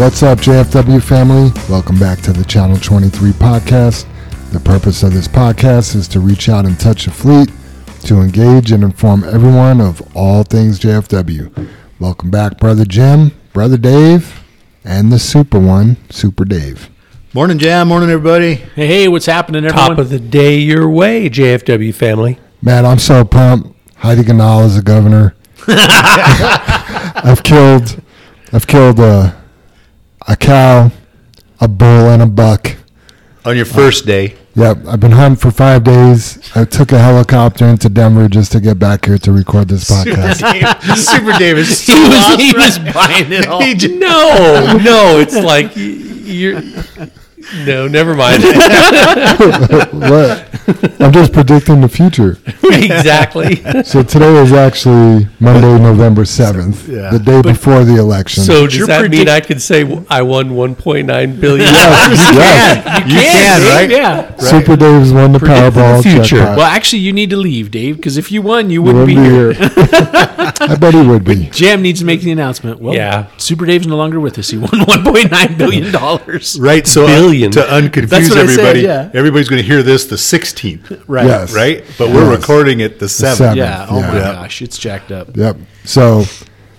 What's up, JFW family? Welcome back to the Channel 23 podcast. The purpose of this podcast is to reach out and touch the fleet, to engage and inform everyone of all things JFW. Welcome back, Brother Jim, Brother Dave, and the super one, Super Dave. Morning, Jam. Morning, everybody. Hey, hey, what's happening, everyone? Top of the day your way, JFW family. Man, I'm so pumped. Heidi Ganahl is the governor. I've killed, I've killed a, a cow, a bull, and a buck. On your first day, Yep, I've been hunting for five days. I took a helicopter into Denver just to get back here to record this podcast. Super Dave is he was, he was buying it all. No, no, it's like you're. No, never mind. what? I'm just predicting the future. exactly. So today is actually Monday, November 7th, Yeah. the day before the election. So does You're that mean I could say I won 1.9 billion? yes, yes. you can, Dave, right? Yeah. Super Dave's won the Predict the Powerball. future. jackpot. Well, actually, you need to leave, Dave, because if you won, you He wouldn't be here. I bet he would be. Jam needs to make the announcement. Well, Yeah. Super Dave's no longer with us. He won 1.9 billion dollars. Right. So uh, Billion. to unconfuse That's what I said, everybody, yeah. everybody's going to hear this the 16th, Right. Yes. right? But we're recording it the 7th. seventh. Yeah. Oh my Yeah. gosh, it's jacked up. Yep. So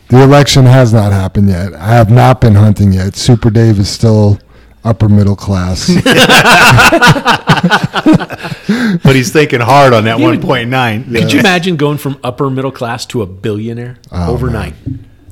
the election has not happened yet. I have not been hunting yet. Super Dave is still upper middle class. But he's thinking hard on that You- 1.9. Could you imagine going from upper middle class to a billionaire Oh, overnight?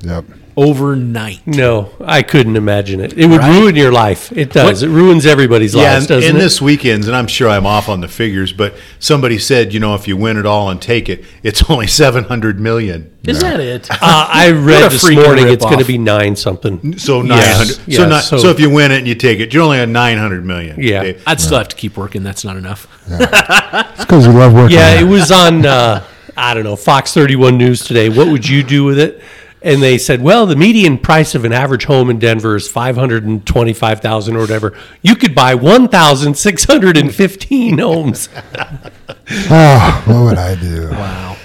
yep. Overnight. No, I couldn't imagine it. It would Right? ruin your life. It does. It ruins everybody's Yeah, lives, and, doesn't and it? this weekend's, and I'm sure I'm off on the figures, but somebody said, you know, if you win it all and take it, it's only 700 million. Is that it? uh, I read this morning it's going to be nine something. So 900. Yes, so, yes, not, so- so, if you win it and you take it, you're only at 900 million. Yeah. Okay. I'd still have to keep working. That's not enough. It's because we love working. Yeah, it was on uh, I don't know Fox 31 News today. What would you do with it? And they said, well, the median price of an average home in Denver is five hundred and twenty-five thousand or whatever. You could buy one thousand six hundred and fifteen homes. Oh, what would I do? Wow.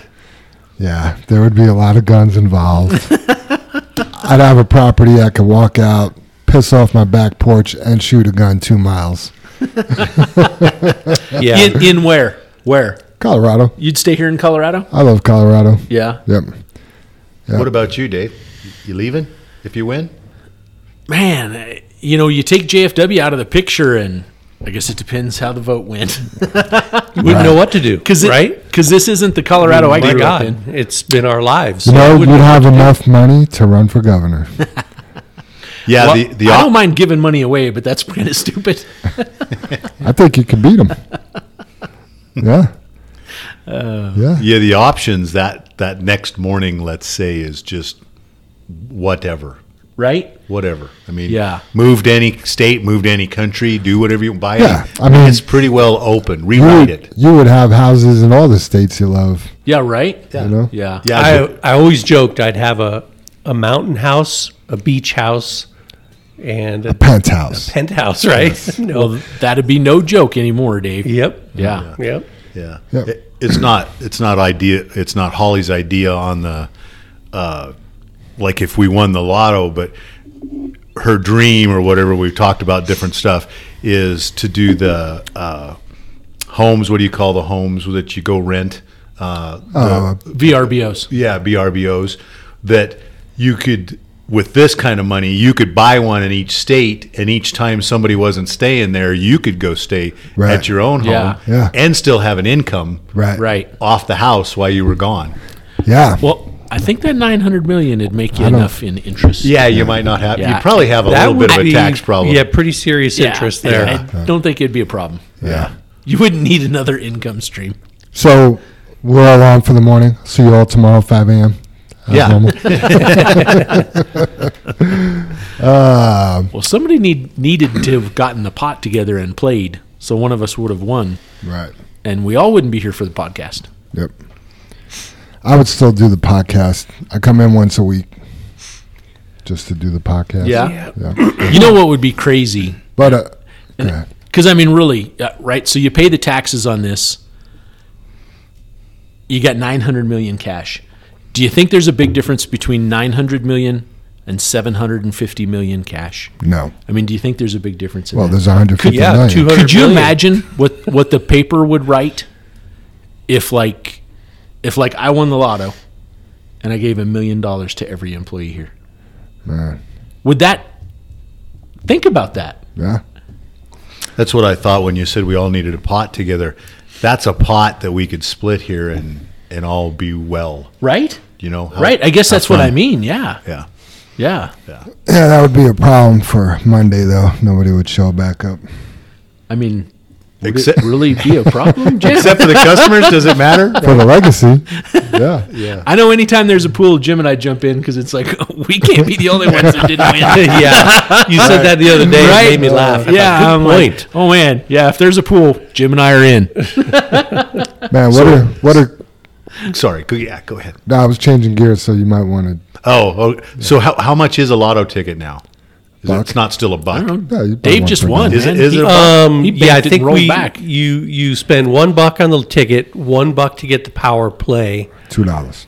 Yeah, there would be a lot of guns involved. I'd have a property I could walk out, piss off my back porch, and shoot a gun two miles. Yeah, In, in where? Where? Colorado. You'd stay here in Colorado? I love Colorado. Yeah. Yep. Yeah. What about you, Dave? You leaving if you win? Man, eh, you know, you take JFW out of the picture, and I guess it depends how the vote went. you wouldn't know what to do, Because right? Because this isn't the Colorado I My grew God, up in. it's been our lives. You know, you'd have enough money to run for governor. Yeah, Well, the the I don't mind giving money away, but that's kind of stupid. I think you could beat him. Yeah. Uh, yeah. yeah the options that that next morning, let's say, is just whatever, Right? whatever. I mean, Yeah. move to any state, move to any country, do whatever you buy. Yeah, it. I mean- it's pretty well open. You Rewrite would, it. you would have houses in all the states you love. Yeah, right? You know? Yeah. Yeah, I, I always joked I'd have a, a mountain house, a beach house, and a Penthouse. penthouse, right? no. Well, that'd be no joke anymore, Dave. Yep. Yeah. Yep. Yeah, Yep. It- it's not. It's not idea. It's not Holly's idea on the, uh, like if we won the lotto, but her dream or whatever we've talked about different stuff is to do the uh, homes. What do you call the homes that you go rent? Uh, the- Uh, VRBOs. yeah, VRBOs that you could with this kind of money you could buy one in each state and each time somebody wasn't staying there you could go stay Right. at your own home Yeah. Yeah. and still have an income right. Right. off the house while you were gone. Yeah. Well, I think that 900 million would make you enough in interest. Yeah, you might not have. Yeah. You probably have a That little bit of a be- tax problem. Yeah, pretty serious Yeah. interest there. I don't think it'd be a problem. yeah. You wouldn't need another income stream. So we're all on for the morning. See you all tomorrow, 5 a.m. as Yeah. normal. uh, Well, somebody need needed to have gotten the pot together and played, so one of us would have won, right. and we all wouldn't be here for the podcast. Yep. I would still do the podcast. I come in once a week just to do the podcast. Yeah. Yeah. You know what would be crazy? But, uh. Because I mean, really, uh, right? So you pay the taxes on this. You got 900 million cash. Do you think there's a big difference between 900 million and 750 million cash. No. I mean, do you think there's a big difference in Well, that? there's 150 yeah, million. 200 Could you million. imagine what what the paper would write if like if like I won the lotto and I gave a million dollars to every employee here? Man. Would that think about that? Yeah. That's what I thought when you said we all needed a pot together. That's a pot that we could split here and and all be well. Right? You know, How- Right. I guess have that's what I mean. Yeah. Yeah. Yeah. Yeah, that would be a problem for Monday, though. Nobody would show back up. I mean, would Except- it really be a problem, Jim? Except for the customers, does it matter? For the legacy. Yeah. Yeah. I know anytime there's a pool, Jim and I jump in because it's like we can't be the only ones that didn't win. yeah, you said that the other day. Right? It made me laugh. I thought, yeah, good I'm point. like, oh man, yeah. If there's a pool, Jim and I are in. Man, what are, what are, Sorry. Go, yeah, go ahead. no, I was changing gears, so you might want to, Oh, oh so how, how much is a lotto ticket now? Is it- Buck. It's not still a buck. don't know. Yeah, you Dave probably just want won. Is it- man. is it a buck? Um, He yeah, I banked it think and rolled we back. you you spend one buck on the ticket, one buck to get the power play. $2.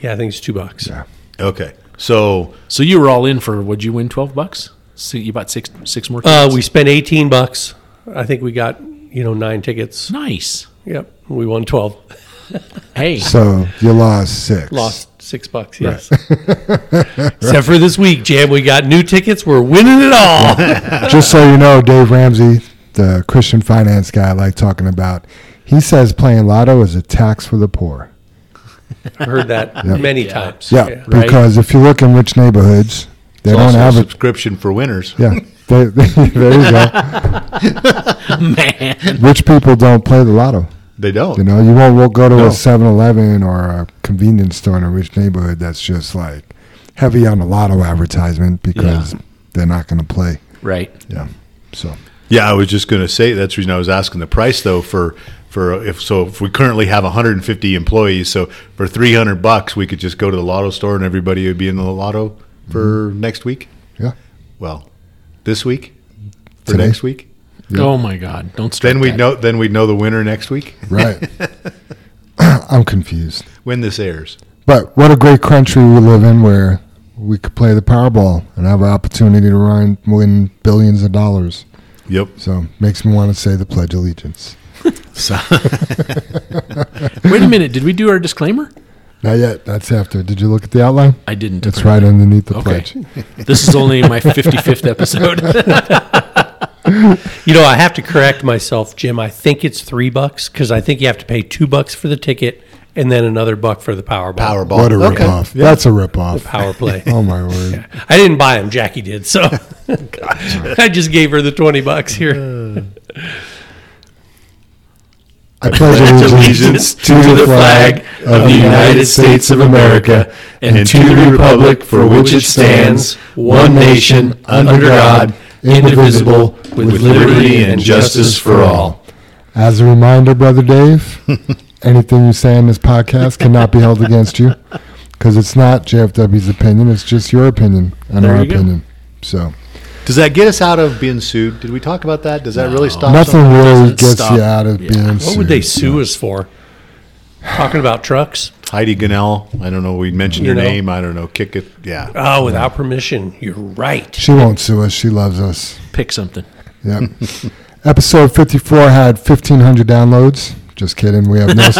Yeah, I think it's two bucks. Yeah. Okay. So So you were all in for? Would you win twelve bucks? So you bought six six more. Uh, Tickets? we spent eighteen bucks. I think we got you know nine tickets. nice. Yep, we won twelve. Hey, So you lost six. Lost six bucks. Yes. Except for this week, Jam. We got new tickets. We're winning it all. Just so you know, Dave Ramsey, the Christian finance guy I like talking about, he says playing lotto is a tax for the poor. I've heard that many times. Yeah, because if you look in rich neighborhoods, they it's don't also a have it. subscription for winners. Yeah, they, there you go. man. Rich people don't play the lotto. They don't. You know, you won't we'll go to No. a 7-Eleven or a convenience store in a rich neighborhood that's just like heavy on the lotto advertisement because they're not going to play. Right. Yeah. So Yeah, I was just going to say that's the reason I was asking the price though for for if so if we currently have 150 employees, so for 300 bucks we could just go to the lotto store and everybody would be in the lotto for mm-hmm. next week. yeah, Well, this week for Today? next week. Yeah. Oh my God! Don't start. Then we that. know. Then we know the winner next week right. I'm confused. when this airs. But what a great country we live in where we could play the Powerball and have an opportunity to run, win billions of dollars. Yep. So makes me want to say the Pledge of Allegiance. So, Wait a minute. Did we do our disclaimer? Not yet. That's after. Did you look at the outline? I didn't. It's right underneath the Okay. pledge. This is only my 55th episode. You know, I have to correct myself, Jim. I think it's three bucks because I think you have to pay two bucks for the ticket and then another buck for the Powerball. Powerball. What a Okay. ripoff. That's a ripoff. Power play. Oh, my word. I didn't buy them. Jackie did. So I just gave her the 20 bucks here. Uh. I pledge allegiance to the flag of the United States of America and to the republic for which it stands, one nation, under God, indivisible, with liberty and justice for all. As a reminder, Brother Dave, anything you say in this podcast cannot be held against you because it's not JFW's opinion. It's just your opinion and There our you go. opinion. So does that get us out of being sued? Did we talk about that? Does that really stop? nothing something? really doesn't gets stop. you out of Yeah. being What would they sue us for? Talking about trucks? Heidi Ganahl. I don't know. We mentioned You your know. name. I don't know. Kick it. Yeah. Oh, without permission. You're right. She won't sue us. She loves us. Pick something. Yep. Episode 54 had 1,500 downloads. Just kidding. We have no.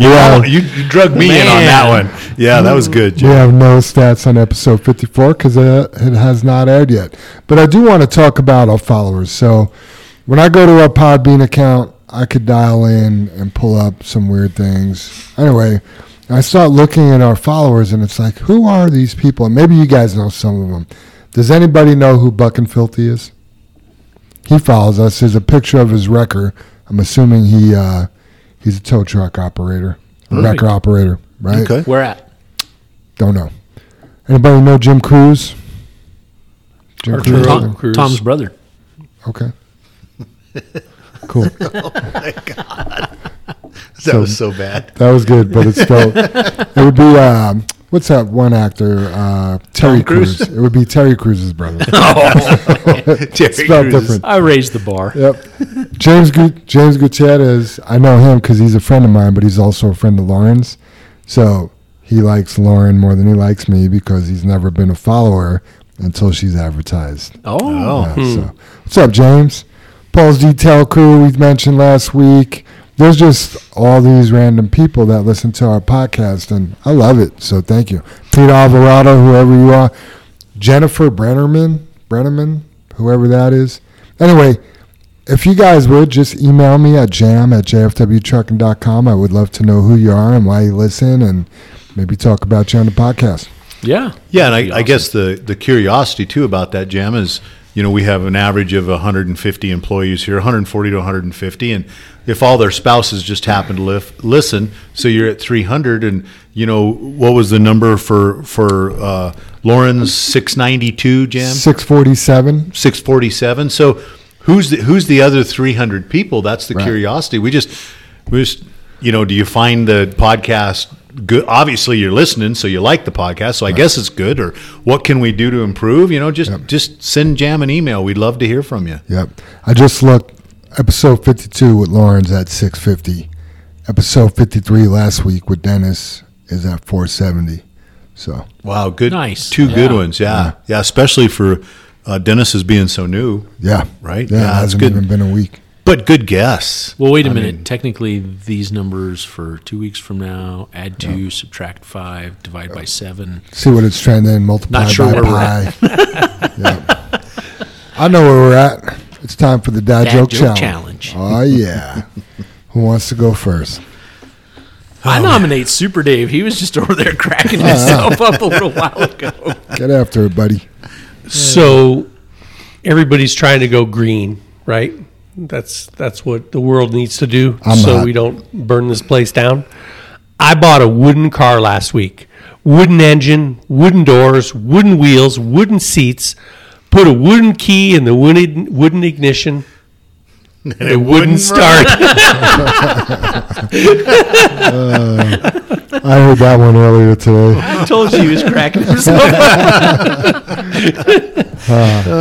You, Yeah. you, you drug me in on that one. Yeah, that was good. We Jim. have no stats on episode 54 because uh, it has not aired yet. But I do want to talk about our followers. So when I go to our Podbean account, I could dial in and pull up some weird things. Anyway, I start looking at our followers, and it's like, who are these people? And maybe you guys know some of them. Does anybody know who Buck and Filthy is? He follows us. There's a picture of his wrecker. I'm assuming he uh, he's a tow truck operator, a Right. wrecker operator, right? Okay. Where at? Don't know. Anybody know Jim Cruz? Jim Cruz? Tom, Cruz. Tom's brother. Okay. Cool. Oh my god, that was so bad. That was good, but it's still. it would be um, what's that one actor? Uh, Terry Cruise? Crews. It would be Terry Cruz's brother. Jerry spelled Cruz different. I raised the bar. Yep. James Gu- James Gutierrez. I know him because he's a friend of mine, but he's also a friend of Lauren's. So he likes Lauren more than he likes me because he's never been a follower until she's advertised. Oh, Oh, Yeah, so, what's up, James? Paul's Detail Crew, we mentioned last week. There's just all these random people that listen to our podcast, and I love it. So thank you. Peter Alvarado, whoever you are. Jennifer Brennerman, Brennerman, whoever that is. Anyway, if you guys would just email me at jam at jfwtrucking.com. I would love to know who you are and why you listen, and maybe talk about you on the podcast. yeah, Yeah, and That'd be I, I guess the, the curiosity too about that jam is, you know, we have an average of 150 employees here, 140 to 150, and if all their spouses just happen to listen, so you're at 300, and you know, what was the number for for uh, Lauren's 692 jam? 647. 647. So who's the who's the other 300 people? That's the Right. curiosity. We just we just you know, do you find the podcast good? Obviously, you're listening, so you like the podcast. So I guess it's good. Or what can we do to improve? You know, just just send Jam an email. We'd love to hear from you. Yep. I just looked. Episode 52 with Lawrence at 650. Episode 53 last week with Dennis is at 470. So, Wow, good, Nice. two good ones. Yeah, yeah, especially for uh, Dennis as being so new, yeah. right? Yeah, it that's hasn't good. even been a week. But good guess. Well, wait a I minute. mean- Technically, these numbers for two weeks from now: add two, subtract five, divide by seven. See what it's trying trending, multiply Not sure by where we're pi. yeah. I know where we're at. It's time for the Dad, Dad Joke, Joke Challenge. Challenge. Oh, yeah. Who wants to go first? I oh. nominate Super Dave. He was just over there cracking oh, himself up a little while ago. Get after it, buddy. So everybody's trying to go green, right? That's that's what the world needs to do I'm so not. we don't burn this place down. I bought a wooden car last week. Wooden engine, wooden doors, wooden wheels, wooden seats. Put a wooden key in the wooden wooden ignition. And it wouldn't start. Uh, I heard that one earlier today. I told you he was cracking himself up.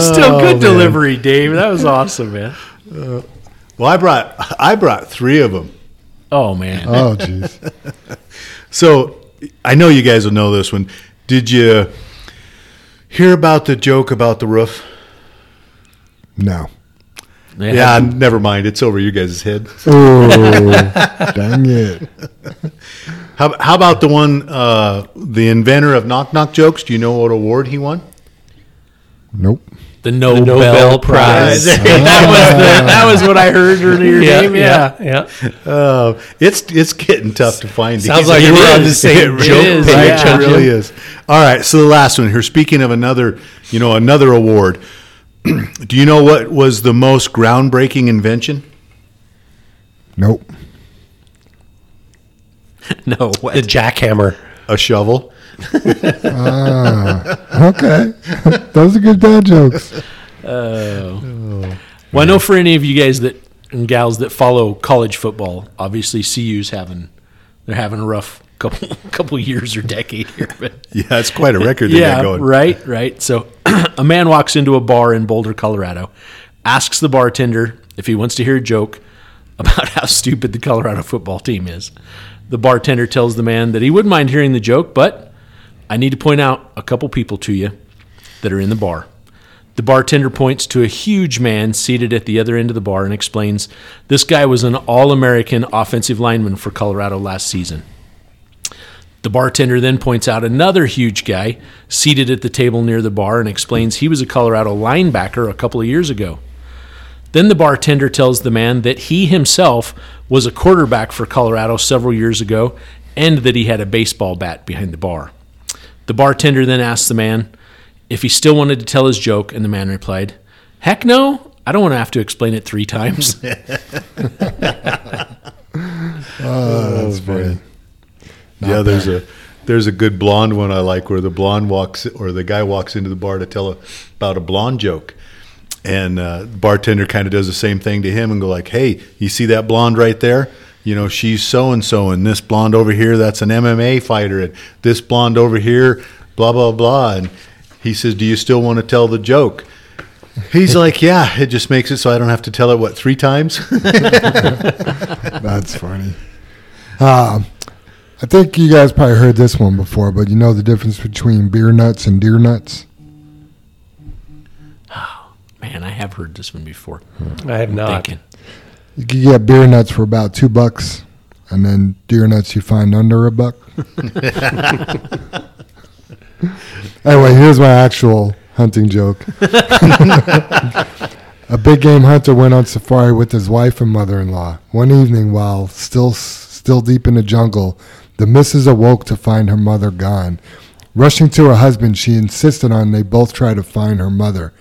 Still oh, good delivery, Dave. That was awesome, man. Well, I brought I brought three of them. Oh man. Oh, jeez. So I know you guys will know this one. Did you hear about the joke about the roof? No. They Yeah, never mind. It's over you guys' head. Oh, dang it. How, how about the one, uh, the inventor of knock knock jokes? Do you know what award he won? Nope. The Nobel, Nobel Prize. Prize. that was the, that was what I heard during your name. Yeah. yeah. Uh, it's it's getting tough to find. Sounds these. like It we're on the is. same It joke is, page. Yeah. It really is. All right. So the last one here. Speaking of another, you know, another award. Do you know what was the most groundbreaking invention? Nope. No. What? The jackhammer. A shovel. Ah, okay. Those are good dad jokes. Oh. Well, I know for any of you guys that and gals that follow college football, obviously CU's having they're having a rough couple couple years or decade here. But Yeah, it's quite a record yeah, going. right, right. So a man walks into a bar in Boulder, Colorado, asks the bartender if he wants to hear a joke about how stupid the Colorado football team is. The bartender tells the man that he wouldn't mind hearing the joke, but I need to point out a couple people to you that are in the bar. The bartender points to a huge man seated at the other end of the bar and explains this guy was an All American offensive lineman for Colorado last season. The bartender then points out another huge guy seated at the table near the bar and explains he was a Colorado linebacker a couple of years ago. Then the bartender tells the man that he himself was a quarterback for Colorado several years ago and that he had a baseball bat behind the bar. The bartender then asked the man if he still wanted to tell his joke, and the man replied, Heck no, I don't want to have to explain it three times. Oh, that's funny. yeah, there's a there's a good blonde one I like where the blonde walks or the guy walks into the bar to tell a, about a blonde joke, and uh, the bartender kind of does the same thing to him and go like, "Hey, you see that blonde right there? You know, she's so and so, and this blonde over here, that's an MMA fighter, and this blonde over here, blah blah blah." And he says, "Do you still want to tell the joke?" He's like, "Yeah, it just makes it so I don't have to tell it what three times." That's funny. Um, I think you guys probably heard this one before, but you know the difference between beer nuts and deer nuts? Oh, man, I have heard this one before. I have not. Thinking. You get beer nuts for about two bucks, and then deer nuts you find under a buck. anyway, here's my actual hunting joke. a big game hunter went on safari with his wife and mother-in-law. One evening, while still still deep in the jungle, the missus awoke to find her mother gone. Rushing to her husband, she insisted on they both try to find her mother.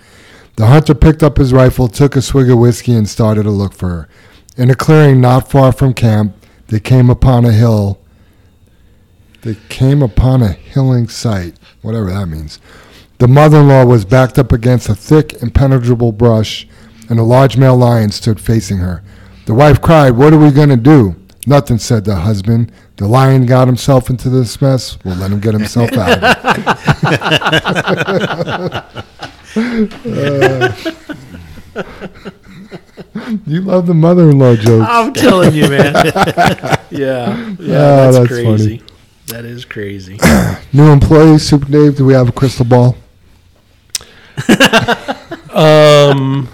The hunter picked up his rifle, took a swig of whiskey, and started to look for her. In a clearing not far from camp, they came upon a hill. They came upon a hilling site, whatever that means. The mother in law was backed up against a thick, impenetrable brush, and a large male lion stood facing her. The wife cried, What are we going to do? Nothing, said the husband. The lion got himself into this mess. We'll let him get himself out you love the mother in law jokes. I'm telling you, man. yeah, yeah, Oh, that's, that's crazy. funny. That is crazy. New employees, Super Dave, do we have a crystal ball? Um,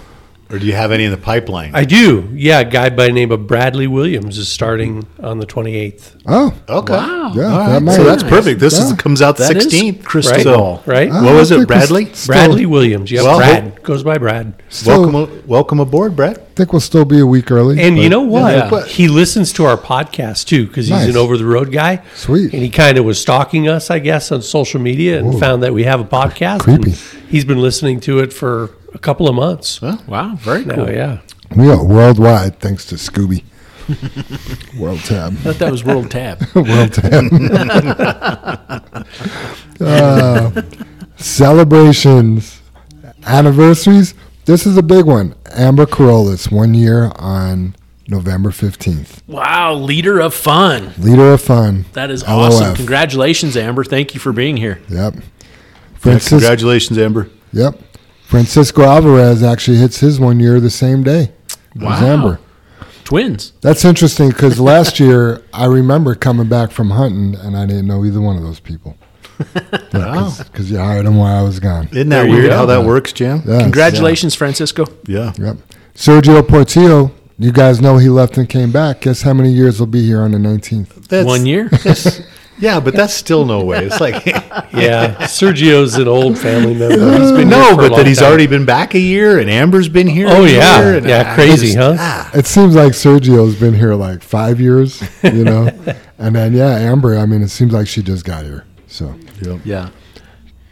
Or do you have any in the pipeline? I do. Yeah, a guy by the name of Bradley Williams is starting on the 28th. Oh, okay. Wow. Yeah, All that right. might- So that's Nice. perfect. This is, Yeah. comes out the That is 16th. crystal Right. ball. Right? What was think it, we're Bradley? still- Bradley Williams. Yeah, Well, Brad. Goes by Brad. Still, welcome, a- welcome aboard, Brett. I think we'll still be a week early. And you but- know what? Yeah. He listens to our podcast too because he's Nice. an over the road guy. Sweet. And he kind of was stalking us, I guess, on social media and found that we have a podcast. Creepy. and He's been listening to it for a couple of months. Wow, very Now, cool. yeah. we are worldwide thanks to Scooby. World Tab. I thought that was World Tab. World Tab. Uh, celebrations, anniversaries. This is a big one. Amber Carolus, one year on November 15th. Wow, leader of fun. Leader of Fun. That is LOF. awesome. Congratulations, Amber. Thank you for being here. Yep. Yeah, congratulations, Amber. Yep. Francisco Alvarez actually hits his one year the same day as Wow. Amber. Twins. That's interesting because last year I remember coming back from hunting and I didn't know either one of those people. Because you hired them while I was gone. Isn't that There weird go. how that works, Jim? Yes. Congratulations, Francisco. Yeah. Yep. Sergio Portillo, you guys know he left and came back. Guess how many years will be here on the 19th? That's, One year. Yeah, but that's still no way. It's like Yeah. Sergio's an old family member. He's been no, but long that he's time. already been back a year, and Amber's been here. Oh, a yeah. year, and Yeah, I crazy, just- huh? ah. It seems like Sergio's been here like five years, you know? and then, yeah, Amber, I mean, it seems like she just got here. So, Yeah.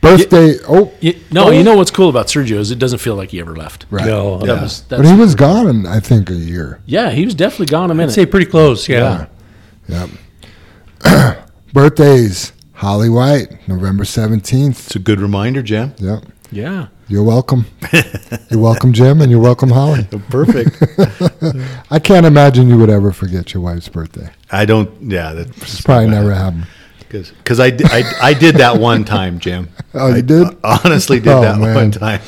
birthday. Oh, You, no, you know what's cool about Sergio is it doesn't feel like he ever left. right. No. That yeah. was, But he was gone, I think, a year. yeah, he was definitely gone a I'd minute. say pretty close. Yeah. Yep. Birthdays. Holly White, November 17th. It's a good reminder, Jim. Yep. yeah. You're welcome. you're welcome, Jim, and you're welcome, Holly. Perfect. I can't imagine you would ever forget your wife's birthday. I don't. Yeah, that's It's probably never happened. because I, I I did that one time, Jim. Oh, you I did? honestly did Oh, that man. one time.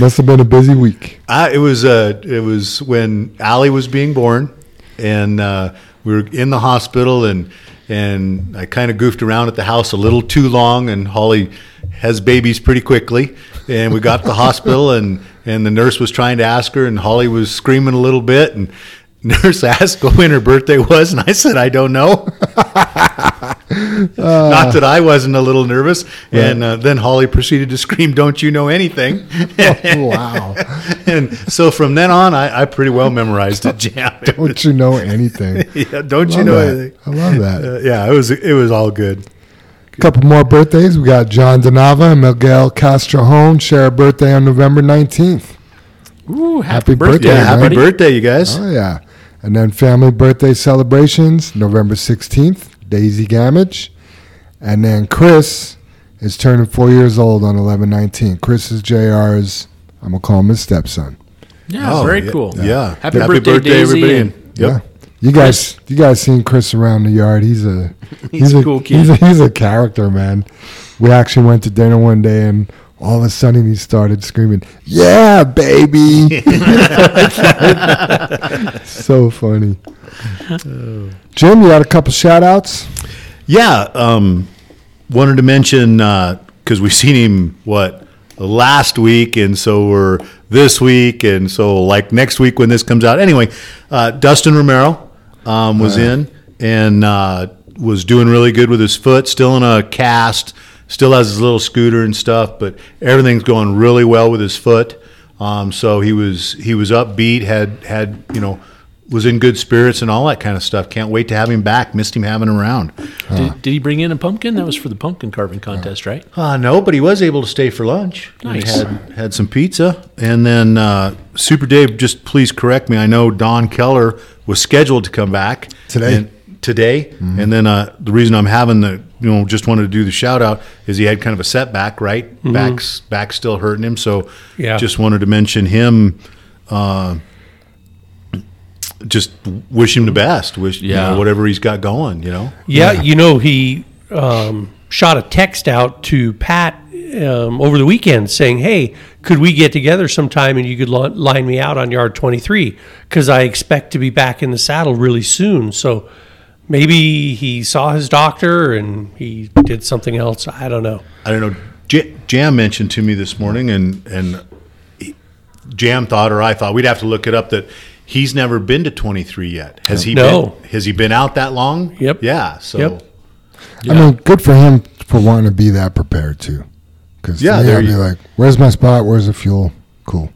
Must have been a busy week. I, it was uh, it was when Allie was being born, and uh, we were in the hospital, and and I kind of goofed around at the house a little too long, and Holly has babies pretty quickly, and we got to the hospital, and and the nurse was trying to ask her, and Holly was screaming a little bit, and nurse asked when her birthday was, and I said I don't know. Not that I wasn't a little nervous, and uh, then Holly proceeded to scream, "Don't you know anything?" wow. and so from then on, I, I pretty well memorized it, Jam. Don't you know anything? yeah, don't you know that. anything? I love that. Uh, yeah, it was it was all good. A couple more birthdays. We got John Danava and Miguel Castrojón share a birthday on November 19th. Ooh, happy, Happy birthday, birthday, Yeah, happy buddy. birthday, you guys. Oh, yeah. And then family birthday celebrations, November 16th, Daisy Gamage. And then Chris is turning four years old on 11 19. Chris is JR's, I'm going to call him his stepson. Yeah, Oh, very yeah, cool. yeah. Happy, Happy birthday, birthday, Daisy. everybody, and- and- Yep. Yeah. You guys, you guys seen Chris around the yard? He's a He's a cool kid. He's a, he's a character, man. We actually went to dinner one day, and all of a sudden he started screaming, "Yeah, baby!" so funny. Jim, you got a couple shout outs? Yeah, um, wanted to mention because we've seen him what last week, and so we're this week, and so like next week when this comes out. Anyway, uh, Dustin Romero um, was in and uh, was doing really good with his foot, still in a cast, still has his little scooter and stuff, but everything's going really well with his foot. Um, so he was he was upbeat, had had you know was in good spirits and all that kind of stuff. Can't wait to have him back. Missed him having him around. Did, did he bring in a pumpkin? That was for the pumpkin carving contest, right? Uh, no, but he was able to stay for lunch. Nice. He had, had some pizza. And then uh, Super Dave, just please correct me. I know Don Keller was scheduled to come back Today. And, today. And then uh, the reason I'm having the, you know, just wanted to do the shout out is he had kind of a setback, right? Back's, back's still hurting him. So Yeah. just wanted to mention him. Uh, just wish him the best. Wish, you Yeah. know, whatever he's got going, you know? Yeah, you know, he um, shot a text out to Pat um, over the weekend saying, "Hey, could we get together sometime and you could li- line me out on yard 23 because I expect to be back in the saddle really soon." So maybe he saw his doctor and he did something else. I don't know. I don't know. J- Jam mentioned to me this morning, and and he- Jam thought, or I thought, we'd have to look it up. That he's never been to 23 yet. Has he? No. Been, has he been out that long? Yep. Yeah. So. Yep. I mean, good for him for wanting to be that prepared too. Because Yeah, yeah, there I'd be you- like, "Where's my spot? Where's the fuel? Cool."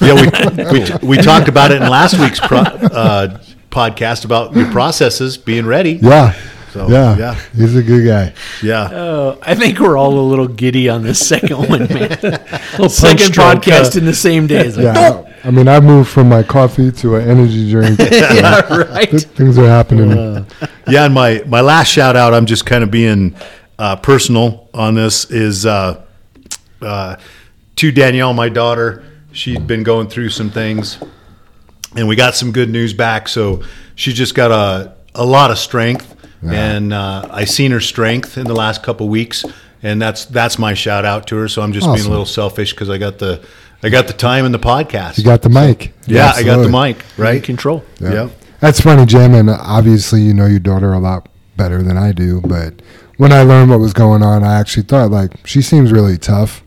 Yeah, we, we we talked about it in last week's pro, uh, podcast about your processes being ready. Yeah, So, yeah, yeah. He's a good guy. Yeah. Uh, I think we're all a little giddy on this second one, man. Little punch second drunk, podcast uh, in the same day. Like, Yeah, I mean, I moved from my coffee to an energy drink. yeah, right. Th- Things are happening. Uh, Yeah, and my my last shout out, I'm just kind of being uh, personal on this is uh, uh, to Danielle, my daughter. She'd been going through some things, and we got some good news back. So she just got a a lot of strength, and uh, I seen her strength in the last couple weeks, and that's that's my shout out to her. So I'm just being a little selfish because I got the I got the time in the podcast. you got the mic. yeah, I got the mic right. Control. Yeah. That's funny, Jim, and obviously you know your daughter a lot better than I do. But when I learned what was going on, I actually thought like she seems really tough.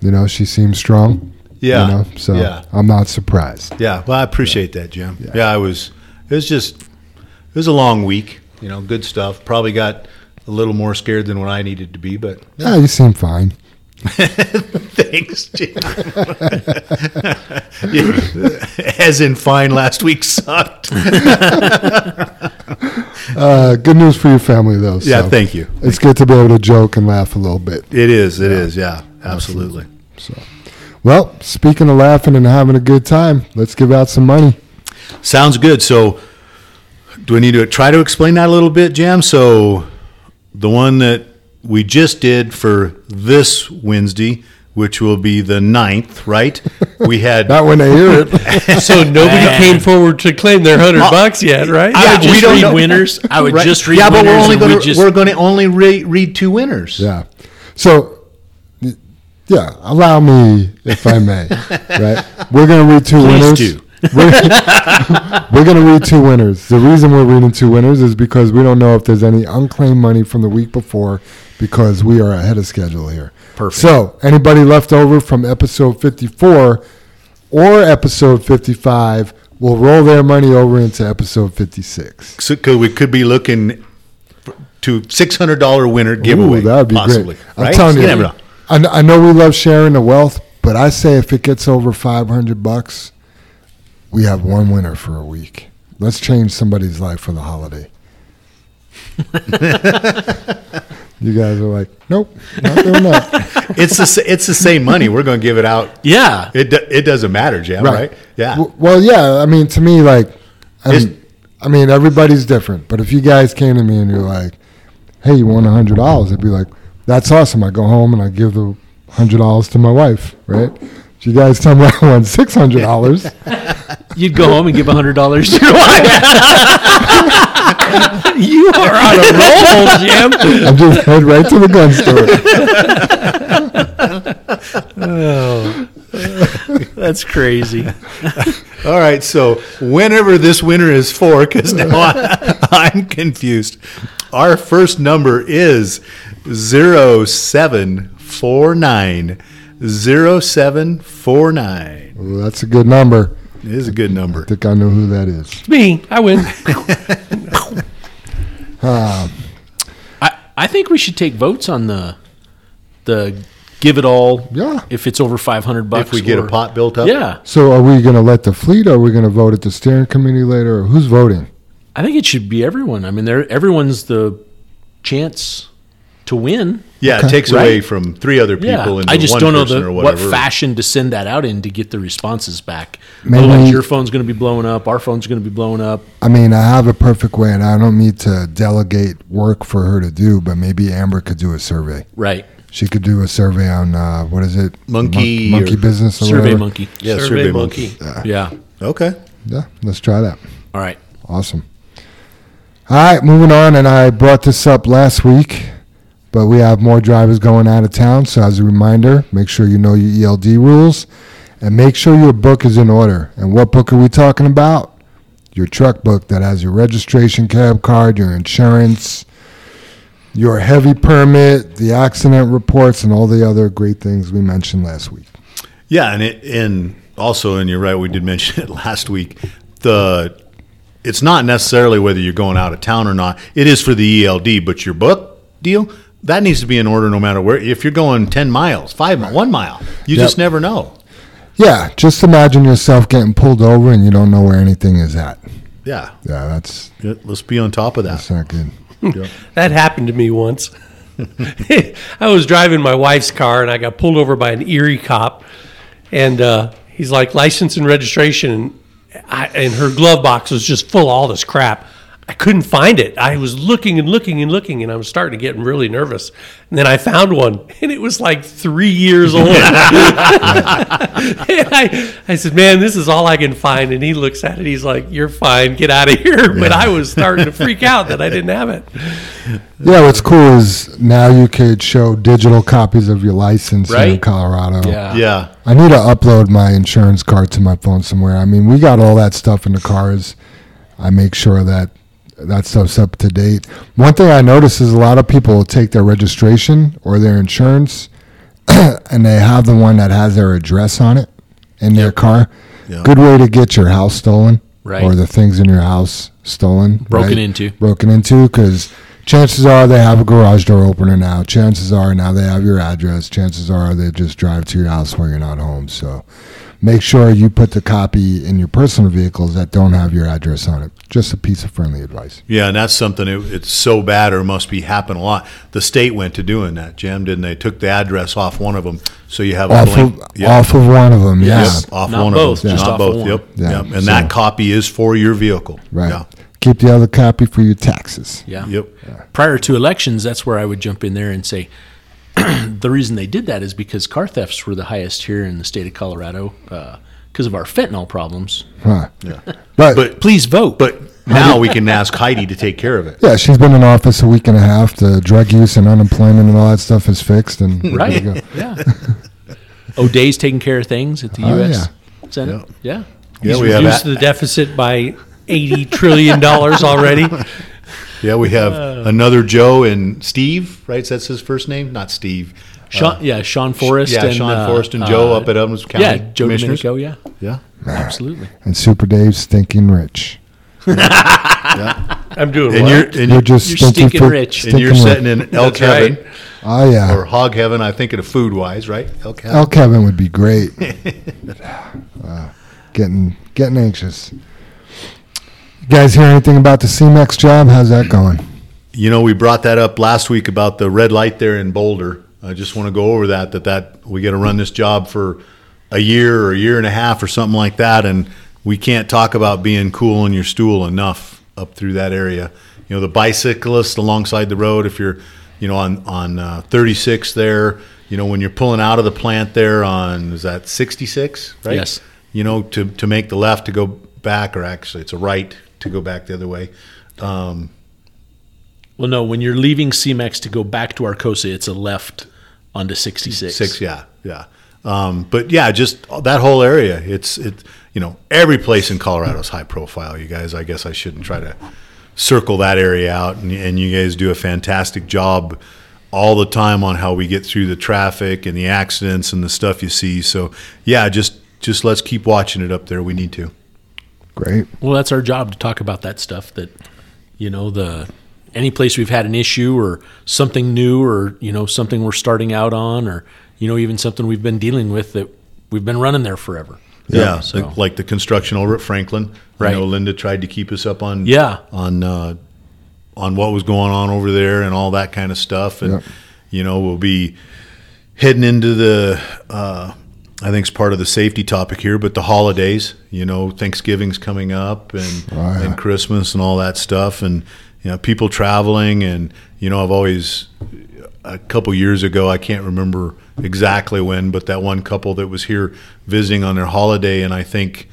You know, she seems strong. Yeah. You know, so Yeah. I'm not surprised. Yeah, well, I appreciate that, Jim. Yeah. I was. It was just. It was a long week. You know, good stuff. Probably got a little more scared than what I needed to be, but Yeah, you seem fine. thanks, Jim. As in, fine. Last week sucked. Uh, good news for your family, though. Yeah, so thank you. It's good to be able to joke and laugh a little bit. It is. It is. Yeah, absolutely. Well, speaking of laughing and having a good time, let's give out some money. Sounds good. So, do we need to try to explain that a little bit, Jam? So, the one that we just did for this Wednesday, which will be the 9th, right? We had Not when I hear it. So nobody Man. came forward to claim their hundred bucks yet, right? I would Yeah, we just don't read know. winners. I would Right. just read yeah, but winners. we're only going we'd to just, we're going to only re- read two winners. Yeah. So, y- yeah, allow me, if I may, right? We're going to read two Please winners. do. We're, we're going to read two winners. The reason we're reading two winners is because we don't know if there's any unclaimed money from the week before because we are ahead of schedule here. Perfect. So, anybody left over from episode 54 or episode 55 will roll their money over into episode 56. So we could be looking to six hundred dollar winner giveaway. Ooh, that would be possibly, great. Right? I'm telling you, know. I, I know we love sharing the wealth, but I say if it gets over 500 bucks, we have one winner for a week. Let's change somebody's life for the holiday. you guys are like, nope, not doing that. It's the it's the same money. We're going to give it out. yeah. It do- it doesn't matter, Jam. Right? Yeah. W- Well, yeah. I mean, to me, like, I mean, I mean, everybody's different. But if you guys came to me and you're like, "Hey, you won a hundred dollars," I'd be like, "That's awesome." I go home and I give the hundred dollars to my wife. Right? If you guys tell me I won six hundred dollars, You'd go home and give hundred dollars to your wife. You are on a roll, Jim. I'm just head right to the gun store. Oh. That's crazy. All right. So whenever this winner is for, because now I, I'm confused. our first number is 0749. 0749. Well, that's a good number. It is a good number. I think I know who that is. It's me. I win. Uh, I, I think we should take votes on the the give it all. Yeah. If it's over five hundred bucks, If we get a pot built up? Yeah, So are we going to let the fleet or are we going to vote at the steering committee later? Or who's voting? I think it should be everyone. I mean, there everyone's the chance to win. Yeah, Okay. it takes Right? away from three other people Yeah, into I just one don't know person the, what fashion to send that out in to get the responses back. Maybe- Otherwise, your phone's going to be blowing up. Our phone's going to be blowing up. I mean, I have a perfect way, and I don't need to delegate work for her to do, but maybe Amber could do a survey. Right. She could do a survey on uh, what is it? Monkey Mon- monkey or- business or Survey whatever. monkey. Yeah, Survey monkey. Yeah. Okay. Yeah, let's try that. All right. Awesome. All right, moving on, and I brought this up last week, but we have more drivers going out of town. So, as a reminder, make sure you know your ELD rules and make sure your book is in order. And what book are we talking about? Your truck book that has your registration cab card, your insurance, your heavy permit, the accident reports, and all the other great things we mentioned last week. Yeah, and it and also, and you're right, we did mention it last week. The it's not necessarily whether you're going out of town or not. It is for the ELD, but your book deal that needs to be in order no matter where. If you're going ten miles, five mi- one mile, you Yep. just never know. Yeah, just imagine yourself getting pulled over and you don't know where anything is at. Yeah, Yeah, that's Yeah, let's be on top of that. that's not good. That happened to me once. I was driving my wife's car and I got pulled over by an Erie cop, and uh, he's like license and registration, and, I, and her glove box was just full of all this crap. I couldn't find it. I was looking and looking and looking, and I was starting to get really nervous. And then I found one, and it was like three years old. and I, I said, "Man, this is all I can find." And he looks at it. He's like, "You're fine. Get out of here." But I was starting to freak out that I didn't have it. Yeah, what's cool is now you could show digital copies of your license here in Colorado. Yeah. Yeah, I need to upload my insurance card to my phone somewhere. I mean, we got all that stuff in the cars. I make sure that that stuff's up to date. One thing I notice is a lot of people take their registration or their insurance and they have the one that has their address on it in their car. Yeah. Good way to get your house stolen Right. or the things in your house stolen. Broken right? into. Broken into because chances are they have a garage door opener now. Chances are now they have your address. Chances are they just drive to your house when you're not home. So make sure you put the copy in your personal vehicles that don't have your address on it. Just a piece of friendly advice. yeah, and that's something. It, it's so bad, or must be happen a lot. The state went to doing that, Jim, didn't they? Took the address off one of them, so you have a Off blank. of, yeah. off of one of them, yeah. Yep, off Not one both, of them, just not off both. of one. Yep, Yeah, yep. And so- that copy is for your vehicle. Right. Yeah. Keep the other copy for your taxes. Yeah. Yep. Prior to elections, that's where I would jump in there and say the reason they did that is because car thefts were the highest here in the state of Colorado uh, because of our fentanyl problems. Huh. But, But Please vote. but now we can ask Heidi to take care of it. yeah, she's been in office a week and a half. The drug use and unemployment and all that stuff is fixed. And we're right? to go. Yeah. O'Dea's taking care of things at the Oh, U.S. Senate. Yeah. Yeah, He's we have reduced that. the deficit by eighty trillion dollars already. Yeah, we have another Joe and Steve. Right? That's his first name, not Steve. Sean, yeah, Sean Forrest. yeah, and, Sean uh, Forrest and Joe uh, up at Evans County. Yeah, Joe Commissioners. Domenico. Yeah, Yeah. absolutely. And Super Dave's stinking rich. I'm doing And what? you're and You're you're, just You're stinking, stinking for- rich. and you're stinking sitting in elk That's heaven right. Oh yeah. or hog heaven. I think of food wise, right? Elk heaven. El Kevin would be great. Uh, getting getting anxious. You guys hear anything about the CMEX job? How's that going? You know, we brought that up last week about the red light there in Boulder. I just want to go over that. That that we got to run this job for a year or a year and a half or something like that, and we can't talk about being cool on your stool enough up through that area. You know, the bicyclists alongside the road. If you're, you know, on on uh, 36 there, you know, when you're pulling out of the plant there on is that 66, right? Yes. You know, to to make the left to go back, or actually it's a right to go back the other way. Um, Well, no, when you're leaving Cemex to go back to Arcosa, it's a left onto 66. Six, yeah, yeah. Um, but yeah, just that whole area. It's it. You know, every place in Colorado is high profile. You guys, I guess I shouldn't try to circle that area out, and, and you guys do a fantastic job all the time on how we get through the traffic and the accidents and the stuff you see. So yeah, just just let's keep watching it up there. We need to. Great. Well, that's our job to talk about that stuff. That you know, the any place we've had an issue or something new, or you know, something we're starting out on, or you know, even something we've been dealing with that we've been running there forever. Yeah, so- like, like the construction over at Franklin. Right. I know Linda tried to keep us up on Yeah. on uh, on what was going on over there and all that kind of stuff. And Yep. you know, we'll be heading into the uh, I think it's part of the safety topic here, but the holidays. You know, Thanksgiving's coming up and Oh, yeah. and Christmas and all that stuff, and you know, people traveling. And you know, I've always a couple years ago, I can't remember exactly when, but that one couple that was here visiting on their holiday, and I think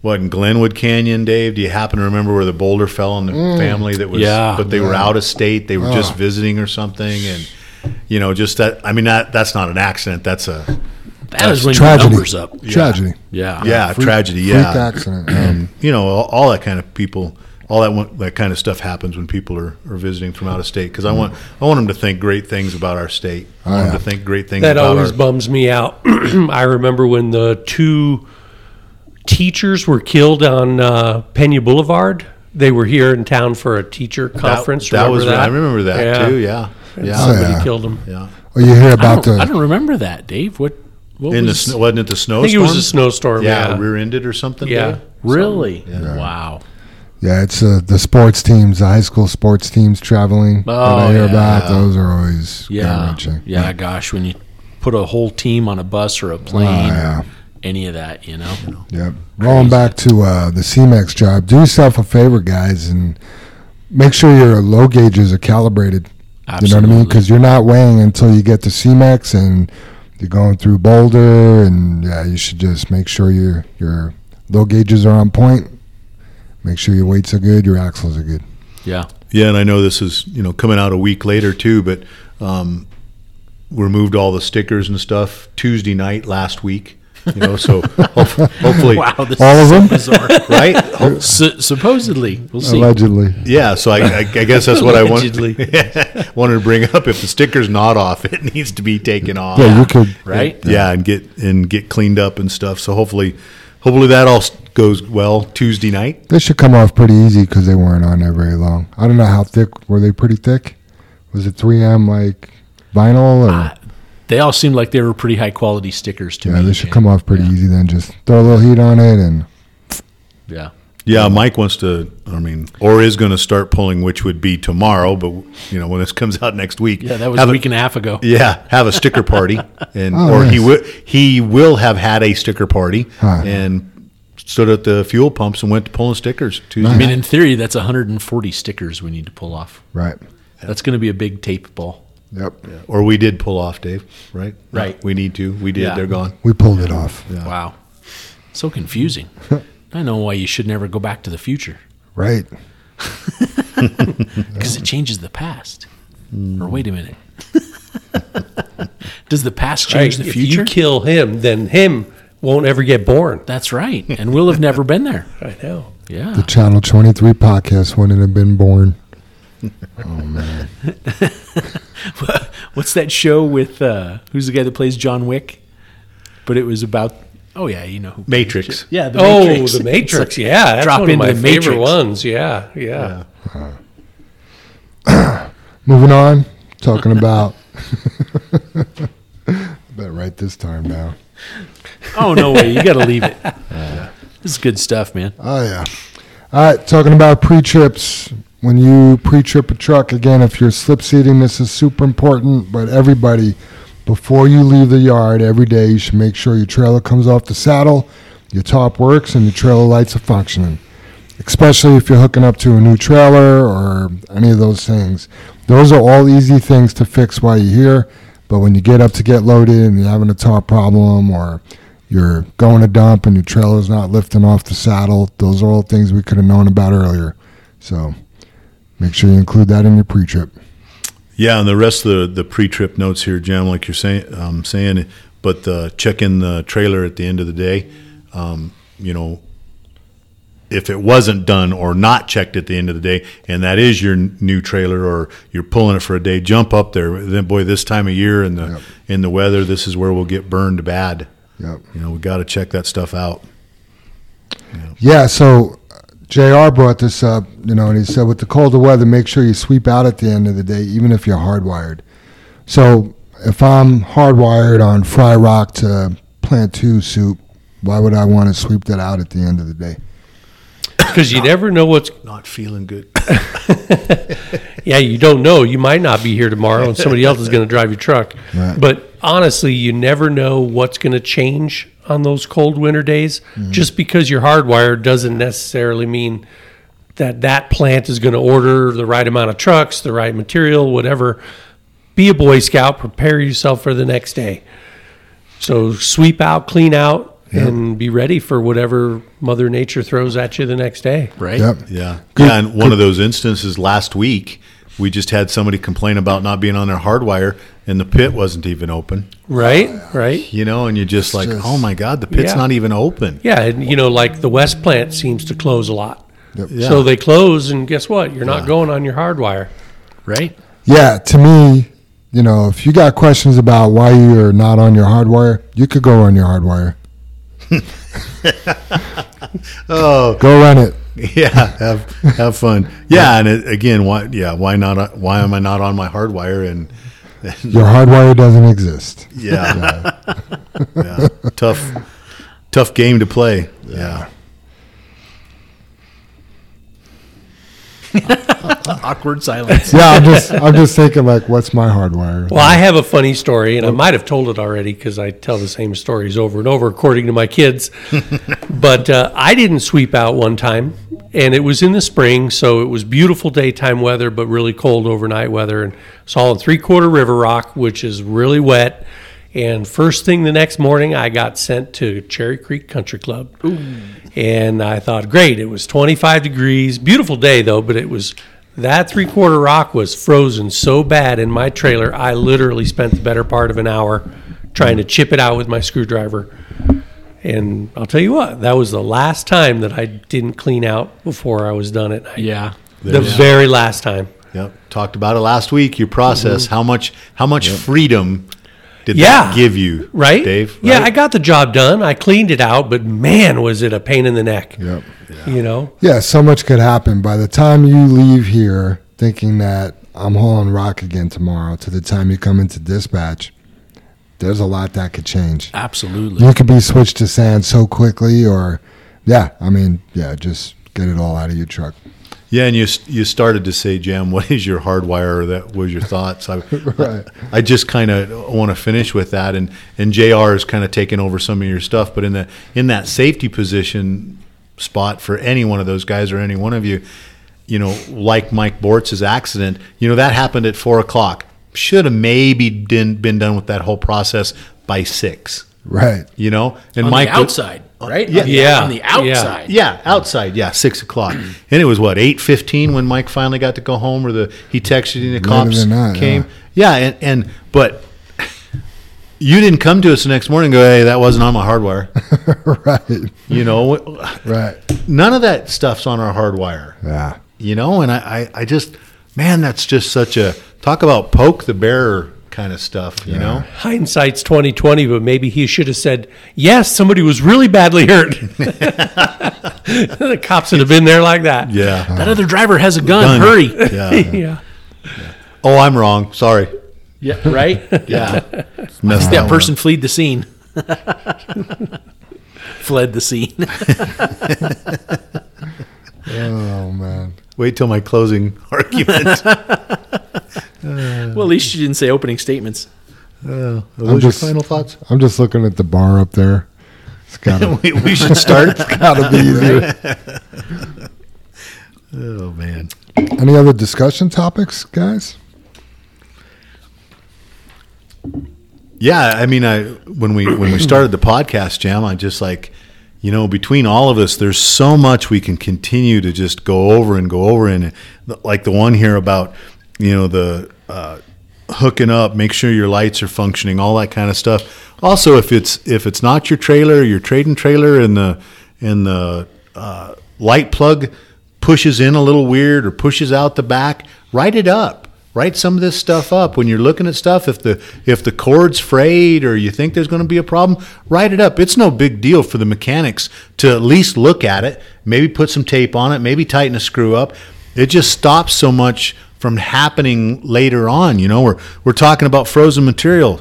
what in Glenwood Canyon, Dave? Do you happen to remember where the boulder fell on the mm. family that was? Yeah. but they were out of state. They were just Oh. visiting or something, and you know, just that. I mean, that that's not an accident. That's a That is when Tragedy. your numbers up. Tragedy. Yeah. yeah, Freak- tragedy. freak Yeah, accident. Um, you know, all, all that kind of people, all that one, that kind of stuff happens when people are, are visiting from out of state. Because I want I want them to think great things about our state. I Oh, want yeah. them to think great things That about always our, bums me out. I remember when the two teachers were killed on uh, Pena Boulevard. They were here in town for a teacher conference. That, that was Remember I remember that Yeah. too. Yeah, yeah, Somebody Yeah. killed them. yeah. Well, you hear about don't, the I don't remember that, Dave. What? What In the was? snow, wasn't it the snowstorm? I snowstorm? think it was a snowstorm. yeah, Yeah. rear-ended or something. Yeah. Dave? really? Wow. yeah, it's uh, the sports teams, the high school sports teams traveling that I Oh, hear yeah. about. Those are always Yeah. gut-wrenching. Yeah. Gosh, when you put a whole team on a bus or a plane, Oh, yeah. or any of that, you know. Yep. Rolling back to uh, the Cemex job, do yourself a favor, guys, and make sure your low gauges are calibrated. You know what I mean? Because you're not weighing until you get to Cemex and you're going through Boulder, and yeah, you should just make sure your your low gauges are on point. Make sure your weights are good, your axles are good. Yeah. Yeah, and I know this is you know coming out a week later too, but um, we removed all the stickers and stuff Tuesday night last week. You know, so hope- hopefully, Wow. This All is of so bizarre. right? Su- supposedly, we'll see. Allegedly. Yeah, so I, I, I guess that's what I want, Allegedly. wanted to bring up. If the sticker's not off, it needs to be taken off. Yeah, you could. Right? Yeah, and get and get cleaned up and stuff. So hopefully, hopefully that all goes well Tuesday night. They should come off pretty easy because they weren't on there very long. I don't know how thick were they. Pretty thick. Was it 3M like vinyl or? Uh, They all seemed like they were pretty high quality stickers to yeah, me. they should Jay. come off pretty Yeah. easy. Then just throw a little heat on it and Yeah. Yeah, Mike wants to. I mean, or is going to start pulling, which would be tomorrow. But you know, when this comes out next week, Yeah, that was have a week and a half ago. Yeah, have a sticker party, and Oh, or he nice. will he will have had a sticker party Huh. and stood at the fuel pumps and went to pulling stickers Tuesday. I mean, in theory, that's 140 stickers we need to pull off. right. That's going to be a big tape ball. Yep. Or we did pull off, Dave. Right? Right. We need to. We did. Yeah. They're gone. We pulled it off. Wow. So confusing. I know why you should never go back to the future Right. because it changes the past. Or wait a minute. Does the past Right. change the future? if future? you kill him, then him won't ever get born. That's right. And we'll have never been there. I know. Yeah. The Channel 23 podcast wouldn't have been born. What's that show with uh, who's the guy that plays John Wick? But it was about oh yeah, you know who Matrix. Yeah, the oh, Matrix. the Matrix. like, yeah, that's drop one of my the favorite Matrix. ones. Yeah, yeah. Moving on, talking about. Better write this time down. Oh no way, you got to leave it. This is good stuff, man. Oh yeah. All right, talking about pre-trips. When you pre-trip a truck, again, if you're slip seating, this is super important. But everybody, before you leave the yard every day, you should make sure your trailer comes off the saddle, your top works, and your trailer lights are functioning. Especially if you're hooking up to a new trailer or any of those things. Those are all easy things to fix while you're here. But when you get up to get loaded and you're having a top problem or you're going to dump and your trailer's not lifting off the saddle, those are all things we could have known about earlier. So make sure you include that in your pre-trip. Yeah, and the rest of the, the pre-trip notes here, Jim, like you're saying, um, saying, but uh, check in the trailer at the end of the day. Um, you know, if it wasn't done or not checked at the end of the day, and that is your new trailer or you're pulling it for a day, jump up there. Then, boy, this time of year and the Yep. in the weather, this is where we'll get burned bad. Yep. You know, we got to check that stuff out. Yeah, so uh, JR brought this up, you know, and he said with the colder weather, make sure you sweep out at the end of the day, even if you're hardwired. So if I'm hardwired on Fry Rock to Plant 2 soup, why would I want to sweep that out at the end of the day? Because you never know what's. Not feeling good. Yeah, you don't know. You might not be here tomorrow, and somebody else is going to drive your truck. Right. But honestly, you never know what's going to change on those cold winter days. Mm-hmm. Just because you're hardwired doesn't necessarily mean that that plant is going to order the right amount of trucks, the right material, whatever. Be a Boy Scout. Prepare yourself for the next day. So sweep out, clean out, and be ready for whatever Mother Nature throws at you the next day. right? Yep. Yeah. yeah. And one of those instances last week, we just had somebody complain about not being on their hardwire and the pit wasn't even open, Right? Right? you know, and you're just like, just- oh my God, the pit's Yeah. not even open. Yeah, and you know, like the West plant seems to close a lot. Yep. Yeah. So they close, and guess what? You're not going on your hardwire. Right? Yeah, to me, you know, if you got questions about why you're not on your hardwire, you could go on your hardwire. Oh, Go run it. yeah. Have, have fun. Yeah. And it, again, why, yeah, why not, why am I not on my hardwire? And Your hardwire doesn't exist. yeah, yeah. Tough, tough game to play. Yeah. Awkward silence. Yeah, I'm just I'm just thinking like, what's my hardwire? Well, I have a funny story, and I might have told it already because I tell the same stories over and over, according to my kids. but uh, I didn't sweep out one time, and it was in the spring, so it was beautiful daytime weather, but really cold overnight weather. And all in three quarter river rock, which is really wet. And first thing the next morning, I got sent to Cherry Creek Country Club. And I thought, great, it was 25 degrees. Beautiful day, though, but it was that three quarter rock was frozen so bad in my trailer, I literally spent the better part of an hour trying to chip it out with my screwdriver. And I'll tell you what, that was the last time that I didn't clean out before I was done at night. Yeah. The very last time. Yep. Talked about it last week. Your process. Mm-hmm. How much? How much freedom did Yeah. that give you? Right? Dave. Yeah, right? I got the job done. I cleaned it out, but man, was it a pain in the neck. Yep. You know? Yeah, so much could happen by the time you leave here thinking that I'm hauling rock again tomorrow to the time you come into dispatch. There's a lot that could change. Absolutely. You could be switched to sand so quickly, or yeah, I mean, yeah, just get it all out of your truck. Yeah, and you you started to say, Jam, what is your hardwire? Or that was your thoughts. I, Right. I just kind of want to finish with that, and and Jr. is kind of taking over some of your stuff, but in the in that safety position spot for any one of those guys or any one of you, you know, like Mike Bortz's accident, you know, that happened at four o'clock. Should have maybe been been done with that whole process by six. Right. You know, and on Mike the would- outside, right? yeah. On the- Yeah. On the outside. Yeah, outside. Yeah, six o'clock, and it was what eight fifteen when Mike finally got to go home, or the he texted and the cops than that, came. Yeah, and, and but you didn't come to us the next morning. and Go, hey, that wasn't on my hardwire. right. You know, Right. none of that stuff's on our hardwire. Yeah. You know, and I, I, I just, man, that's just such a talk about poke the bear kind of stuff. You know, Hindsight's twenty twenty, but maybe he should have said, "Yes, somebody was really badly hurt." the cops would have been there like that. yeah. That other driver has a gun. Done. Hurry. Yeah. yeah. Oh, I'm wrong. Sorry. Yeah. Right. Yeah. Messed that up. person fled the scene. Fled the scene. Oh man. Wait till my closing argument. well, at least you didn't say opening statements. Uh, what I'm was just- your final thoughts? I'm just looking at the bar up there. It's gotta, we, we should start. gotta be easier. oh man. Any other discussion topics, guys? Yeah, I mean, I when we when we started the podcast, Jam, I just like, you know, between all of us, there's so much we can continue to just go over and go over, and like the one here about, you know, the uh, hooking up, make sure your lights are functioning, all that kind of stuff. Also, if it's if it's not your trailer, your trading trailer, and the and the uh, light plug pushes in a little weird or pushes out the back, write it up. Write some of this stuff up when you're looking at stuff. If the if the cord's frayed or you think there's going to be a problem, write it up. It's no big deal for the mechanics to at least look at it, maybe put some tape on it, maybe tighten a screw up. It just stops so much from happening later on. You know, we're we're talking about frozen material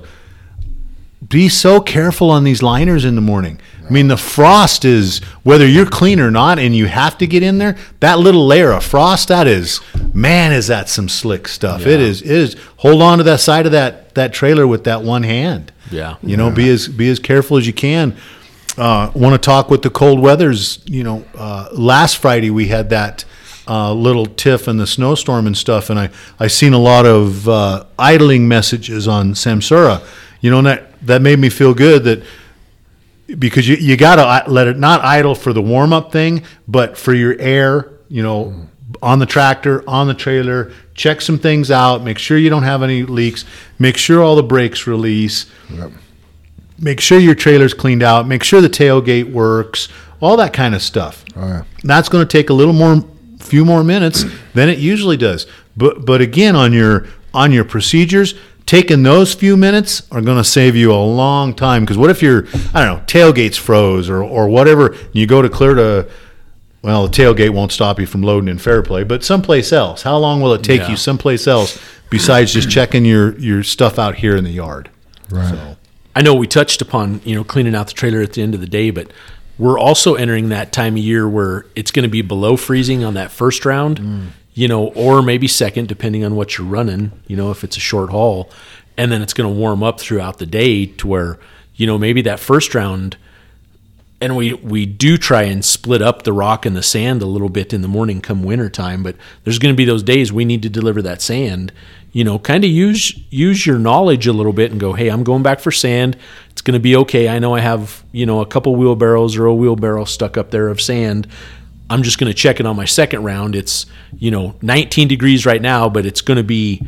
be so careful on these liners in the morning. I mean, the frost is whether you're clean or not, and you have to get in there. That little layer of frost, that is, man, is that some slick stuff. It is. It is. Hold on to that side of that that trailer with that one hand. Yeah. You know, be as be as careful as you can. Uh, Want to talk with the cold weathers? You know, uh, last Friday we had that. Uh, little tiff and the snowstorm and stuff, and I I seen a lot of uh, idling messages on Samsara, you know, and that that made me feel good that because you, you got to uh, let it not idle for the warm up thing, but for your air, you know, mm. on the tractor, on the trailer, check some things out, make sure you don't have any leaks, make sure all the brakes release, make sure your trailer's cleaned out, make sure the tailgate works, all that kind of stuff. Oh, yeah. That's going to take a little more, few more minutes than it usually does. But but again, on your on your procedures, taking those few minutes are going to save you a long time. Because what if your I don't know tailgate's froze or or whatever, and you go to clear to well, the tailgate won't stop you from loading in fair play, but someplace else. How long will it take Yeah. you someplace else besides just checking your your stuff out here in the yard? Right. So. I know we touched upon you know cleaning out the trailer at the end of the day, but we're also entering that time of year where it's going to be below freezing on that first round, mm. You know, or maybe second, depending on what you're running. You know, if it's a short haul, and then it's going to warm up throughout the day to where you know maybe that first round. And we, we do try and split up the rock and the sand a little bit in the morning come winter time, but there's going to be those days we need to deliver that sand. You know, kind of use use your knowledge a little bit and go, hey, I'm going back for sand. It's going to be okay. I know I have you know a couple wheelbarrows or a wheelbarrow stuck up there of sand. I'm just going to check it on my second round. It's you know 19 degrees right now, but it's going to be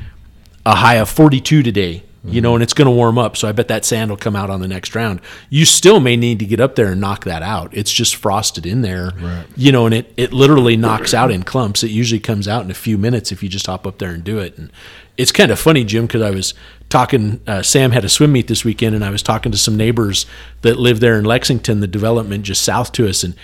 a high of 42 today, you know, and it's going to warm up. So I bet that sand will come out on the next round. You still may need to get up there and knock that out. It's just frosted in there, you know, and it, it literally knocks out in clumps. It usually comes out in a few minutes if you just hop up there and do it. And it's kind of funny, Jim, because I was talking, uh, Sam had a swim meet this weekend, and I was talking to some neighbors that live there in Lexington, the development just south to us. And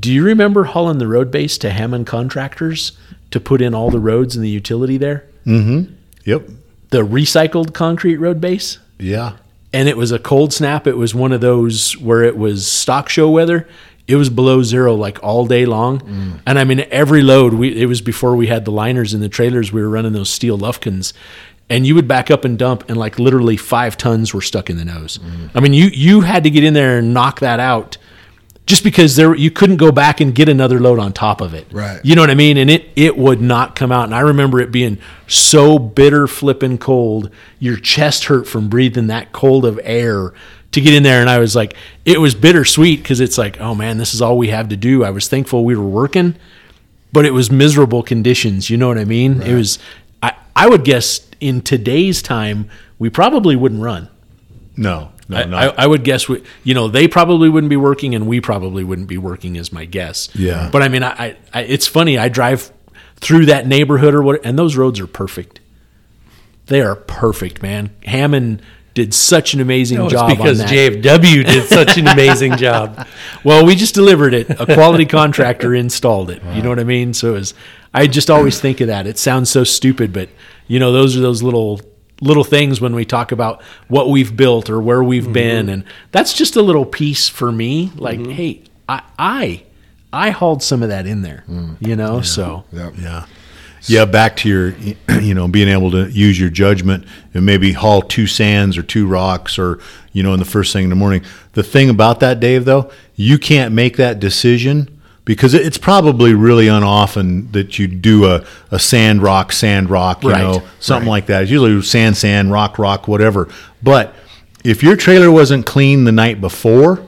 do you remember hauling the road base to Hammond Contractors to put in all the roads and the utility there? Mm-hmm. Yep. the recycled concrete road base? Yeah. and it was a cold snap. It was one of those where it was stock show weather. It was below zero like all day long. And i mean every load we it was before we had the liners in the trailers. We were running those steel lufkins. And you would back up and dump and like literally five tons were stuck in the nose. I mean you you had to get in there and knock that out just because there you couldn't go back and get another load on top of it. Right. You know what I mean? And it it would not come out. And I remember it being so bitter flipping cold. Your chest hurt from breathing that cold of air to get in there. And I was like, it was bittersweet because it's like, oh man, this is all we have to do. I was thankful we were working, but it was miserable conditions. You know what I mean? It was I, I would guess in today's time, we probably wouldn't run. No. No. I, not. I, I would guess we, you know, they probably wouldn't be working, and we probably wouldn't be working, is my guess. Yeah. But I mean, I, I, I it's funny. I drive through that neighborhood or what, and those roads are perfect. They are perfect, man. Hammond did such an amazing No, it's job because on that. JFW did such an amazing job. Well, we just delivered it. A quality contractor installed it. You know what I mean? So it was, I just always think of that. It sounds so stupid, but you know, those are those little little things when we talk about what we've built or where we've mm-hmm. been, and that's just a little piece for me. Like, mm-hmm. hey, I I I hauled some of that in there. Mm. You know, so Yep. Yeah. Yeah, back to your, you know, being able to use your judgment and maybe haul two sands or two rocks or, you know, in the first thing in the morning. The thing about that, Dave, though, you can't make that decision because it's probably really unoften that you do a, a sand rock, sand rock, you Right, know, something right. like that. It's usually sand, sand, rock, rock, whatever. But if your trailer wasn't clean the night before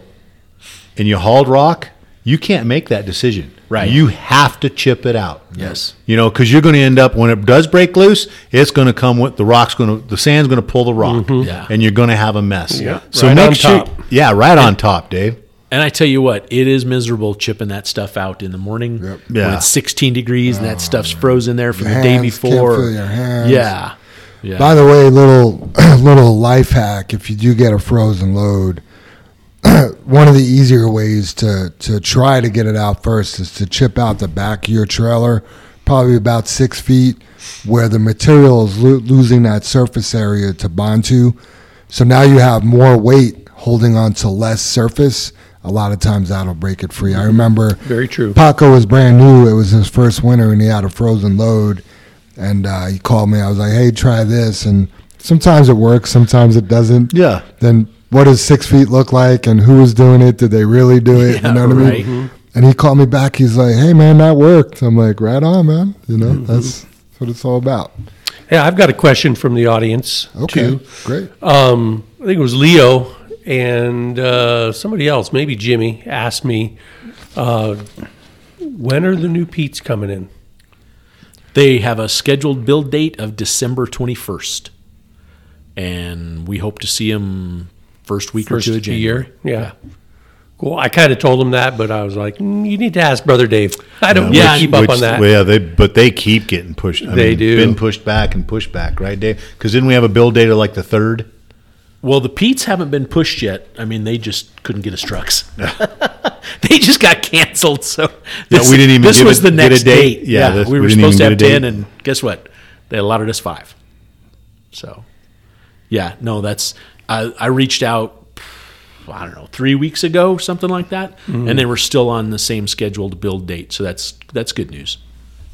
and you hauled rock, you can't make that decision. Right. You have to chip it out. Yes. You know, because you're going to end up when it does break loose, it's going to come with the rock's going to the sand's going to pull the rock, mm-hmm. Yeah. and you're going to have a mess. Yeah. So Right make on sure, top. yeah, right on top, Dave. And I tell you what, it is miserable chipping that stuff out in the morning Yep. when Yeah. it's 16 degrees and that oh, stuff's frozen there from Your the day hands, can't before. feel your hands. Yeah. Yeah. By the way, little little life hack: if you do get a frozen load, one of the easier ways to to try to get it out first is to chip out the back of your trailer, probably about six feet, where the material is lo- losing that surface area to bond to. So now you have more weight holding on to less surface. A lot of times that'll break it free. I remember Very true. Paco was brand new. It was his first winter, and he had a frozen load. And uh, he called me. I was like, "Hey, try this." And sometimes it works, sometimes it doesn't. Yeah. Then what does six feet look like, and who was doing it? Did they really do it? Yeah, you know what I right. mean? And he called me back. He's like, "Hey, man, that worked." I'm like, "Right on, man. You know, that's what it's all about." Yeah, I've got a question from the audience Okay, too. great. Um, I think it was Leo and uh, somebody else, maybe Jimmy, asked me, uh, when are the new Pete's coming in? They have a scheduled build date of December 21st. And we hope to see them first week First or two of January. year? Yeah. Cool. I kind of told him that, but I was like, mm, you need to ask Brother Dave. I don't Yeah, really keep up Which- on that. well, yeah, they but they keep getting pushed. I They mean, do. Been pushed back and pushed back, right, Dave? Because didn't we have a build date of like the third? Well, the Pete's haven't been pushed yet. I mean, they just couldn't get us trucks. they just got canceled. So this, we didn't even This get was a- the next date. date. Yeah, Yeah, this- we we were supposed to have ten, and guess what? They allotted us five. So, yeah, no, that's I, I reached out. I don't know, three weeks ago, something like that, Mm-hmm. and they were still on the same scheduled build date. So that's that's good news.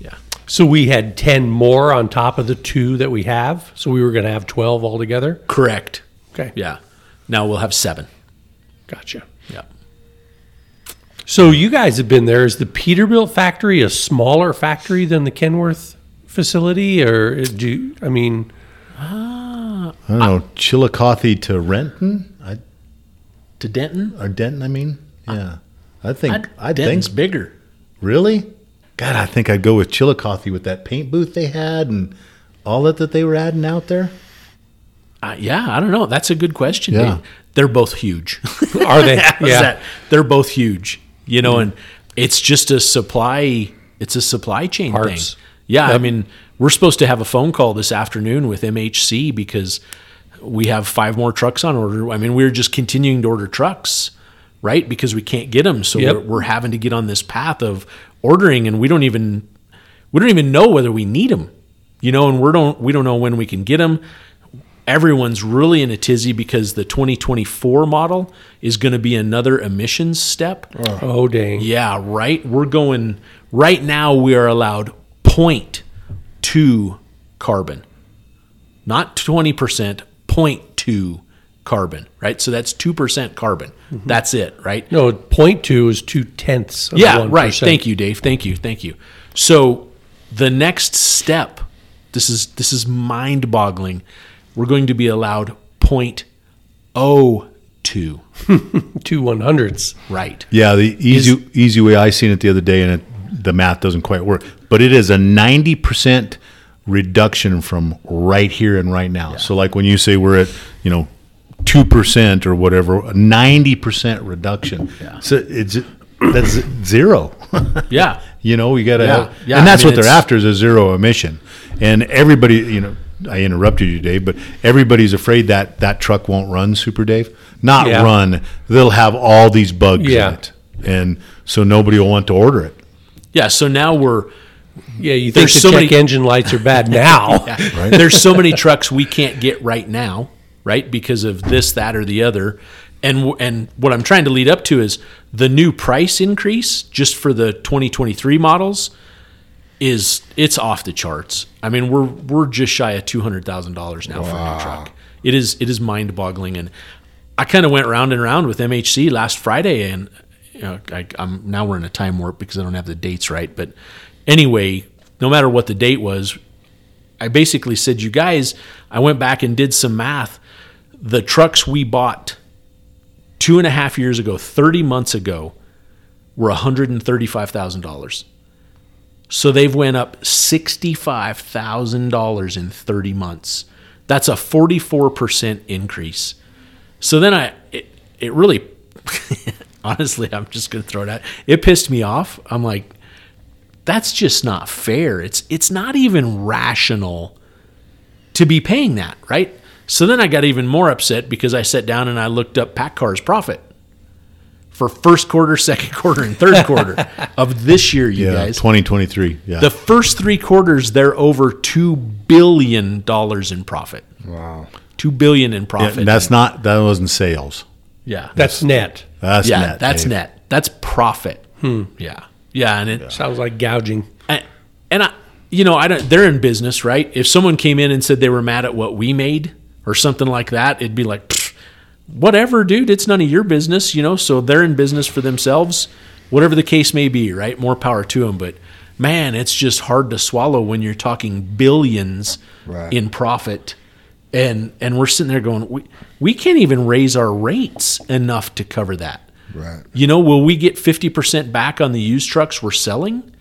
Yeah. So we had 10 more on top of the two that we have. So we were going to have 12 altogether. Correct. Okay. Yeah. Now we'll have seven. Gotcha. Yeah. So you guys have been there. Is the Peterbilt factory a smaller factory than the Kenworth facility? Or do you, I mean, ah. I don't know, Chillicothe to Renton I, To Denton. or Denton. I mean, yeah, I think I think I Denton's think bigger. really. God, I think I'd go with Chillicothe with that paint booth they had and all that that they were adding out there. Uh, yeah, I don't know. That's a good question. Yeah. They're both huge. are they? yeah. That? They're both huge. You know, and it's just a supply. It's a supply chain Parts. thing. Yeah, I mean, we're supposed to have a phone call this afternoon with MHC because we have five more trucks on order. I mean, we're just continuing to order trucks, right? Because we can't get them, so Yep. we're, we're having to get on this path of ordering, and we don't even we don't even know whether we need them. You know, and we don't we don't know when we can get them everyone's really in a tizzy because the 2024 model is going to be another emissions step. Oh. oh, dang. Yeah, right. We're going right now. We are allowed 0.2 carbon, not 20 percent, 0.2 carbon. Right. So that's two percent carbon. Mm-hmm. That's it. Right. No, point two is two tenths. Of Yeah, 1%. right. Thank you, Dave. Thank you. Thank you. So the next step, this is this is mind-boggling. We're going to be allowed 0.02. Two one hundredths. Right. Yeah, the easy easy way I seen it the other day, and it, the math doesn't quite work, but it is a ninety percent reduction from right here and right now. So, like when you say we're at, you know, two percent or whatever, a ninety percent reduction. Yeah. So it's that's zero. Yeah. You know, you got to, Yeah, yeah, and that's I mean, what they're it's- after is a zero emission. And everybody, you know, I interrupted you, Dave, but everybody's afraid that that truck won't run, Super Dave. Not Yeah. run. They'll have all these bugs Yeah. in it, and so nobody will want to order it. Yeah. So now we're Yeah, you think There's the so check many- engine lights are bad now. there's so many trucks we can't get right now, right? Because of this, that, or the other. And and what I'm trying to lead up to is the new price increase just for the 2023 models is it's off the charts. I mean, we're we're just shy of two hundred thousand dollars now for a new truck. It is it is mind boggling, and I kind of went round and round with MHC last Friday, and you know, I, I'm now we're in a time warp because I don't have the dates right. But anyway, no matter what the date was, I basically said, you guys, I went back and did some math. The trucks we bought two and a half years ago, 30 months ago, were $135,000. So they've went up $65,000 in 30 months. That's a 44% increase. So then I, it, it really, honestly, I'm just going to throw it out. It pissed me off. I'm like, that's just not fair. It's it's not even rational to be paying that, right? So then I got even more upset because I sat down and I looked up PACCAR's profit for first quarter, second quarter, and third quarter of this year, you Yeah, guys. 2023. Yeah. The first three quarters, they're over two billion dollars in profit. Wow. Two billion in Yeah, profit. that's not that wasn't sales. yeah, That's net. That's yeah, net. that's Dave. net. That's profit. Hmm. Yeah, yeah, and it Sounds like gouging. and, and I, you know, I don't. They're in business, right? If someone came in and said they were mad at what we made or something like that, it'd be like, "Pfft, whatever, dude. It's none of your business, you know. So they're in business for themselves, whatever the case may be, right? More power to them. But man, it's just hard to swallow when you're talking billions Right. in profit. And, and we're sitting there going, we, we can't even raise our rates enough to cover that. Right. You know, will we get 50% back on the used trucks we're selling?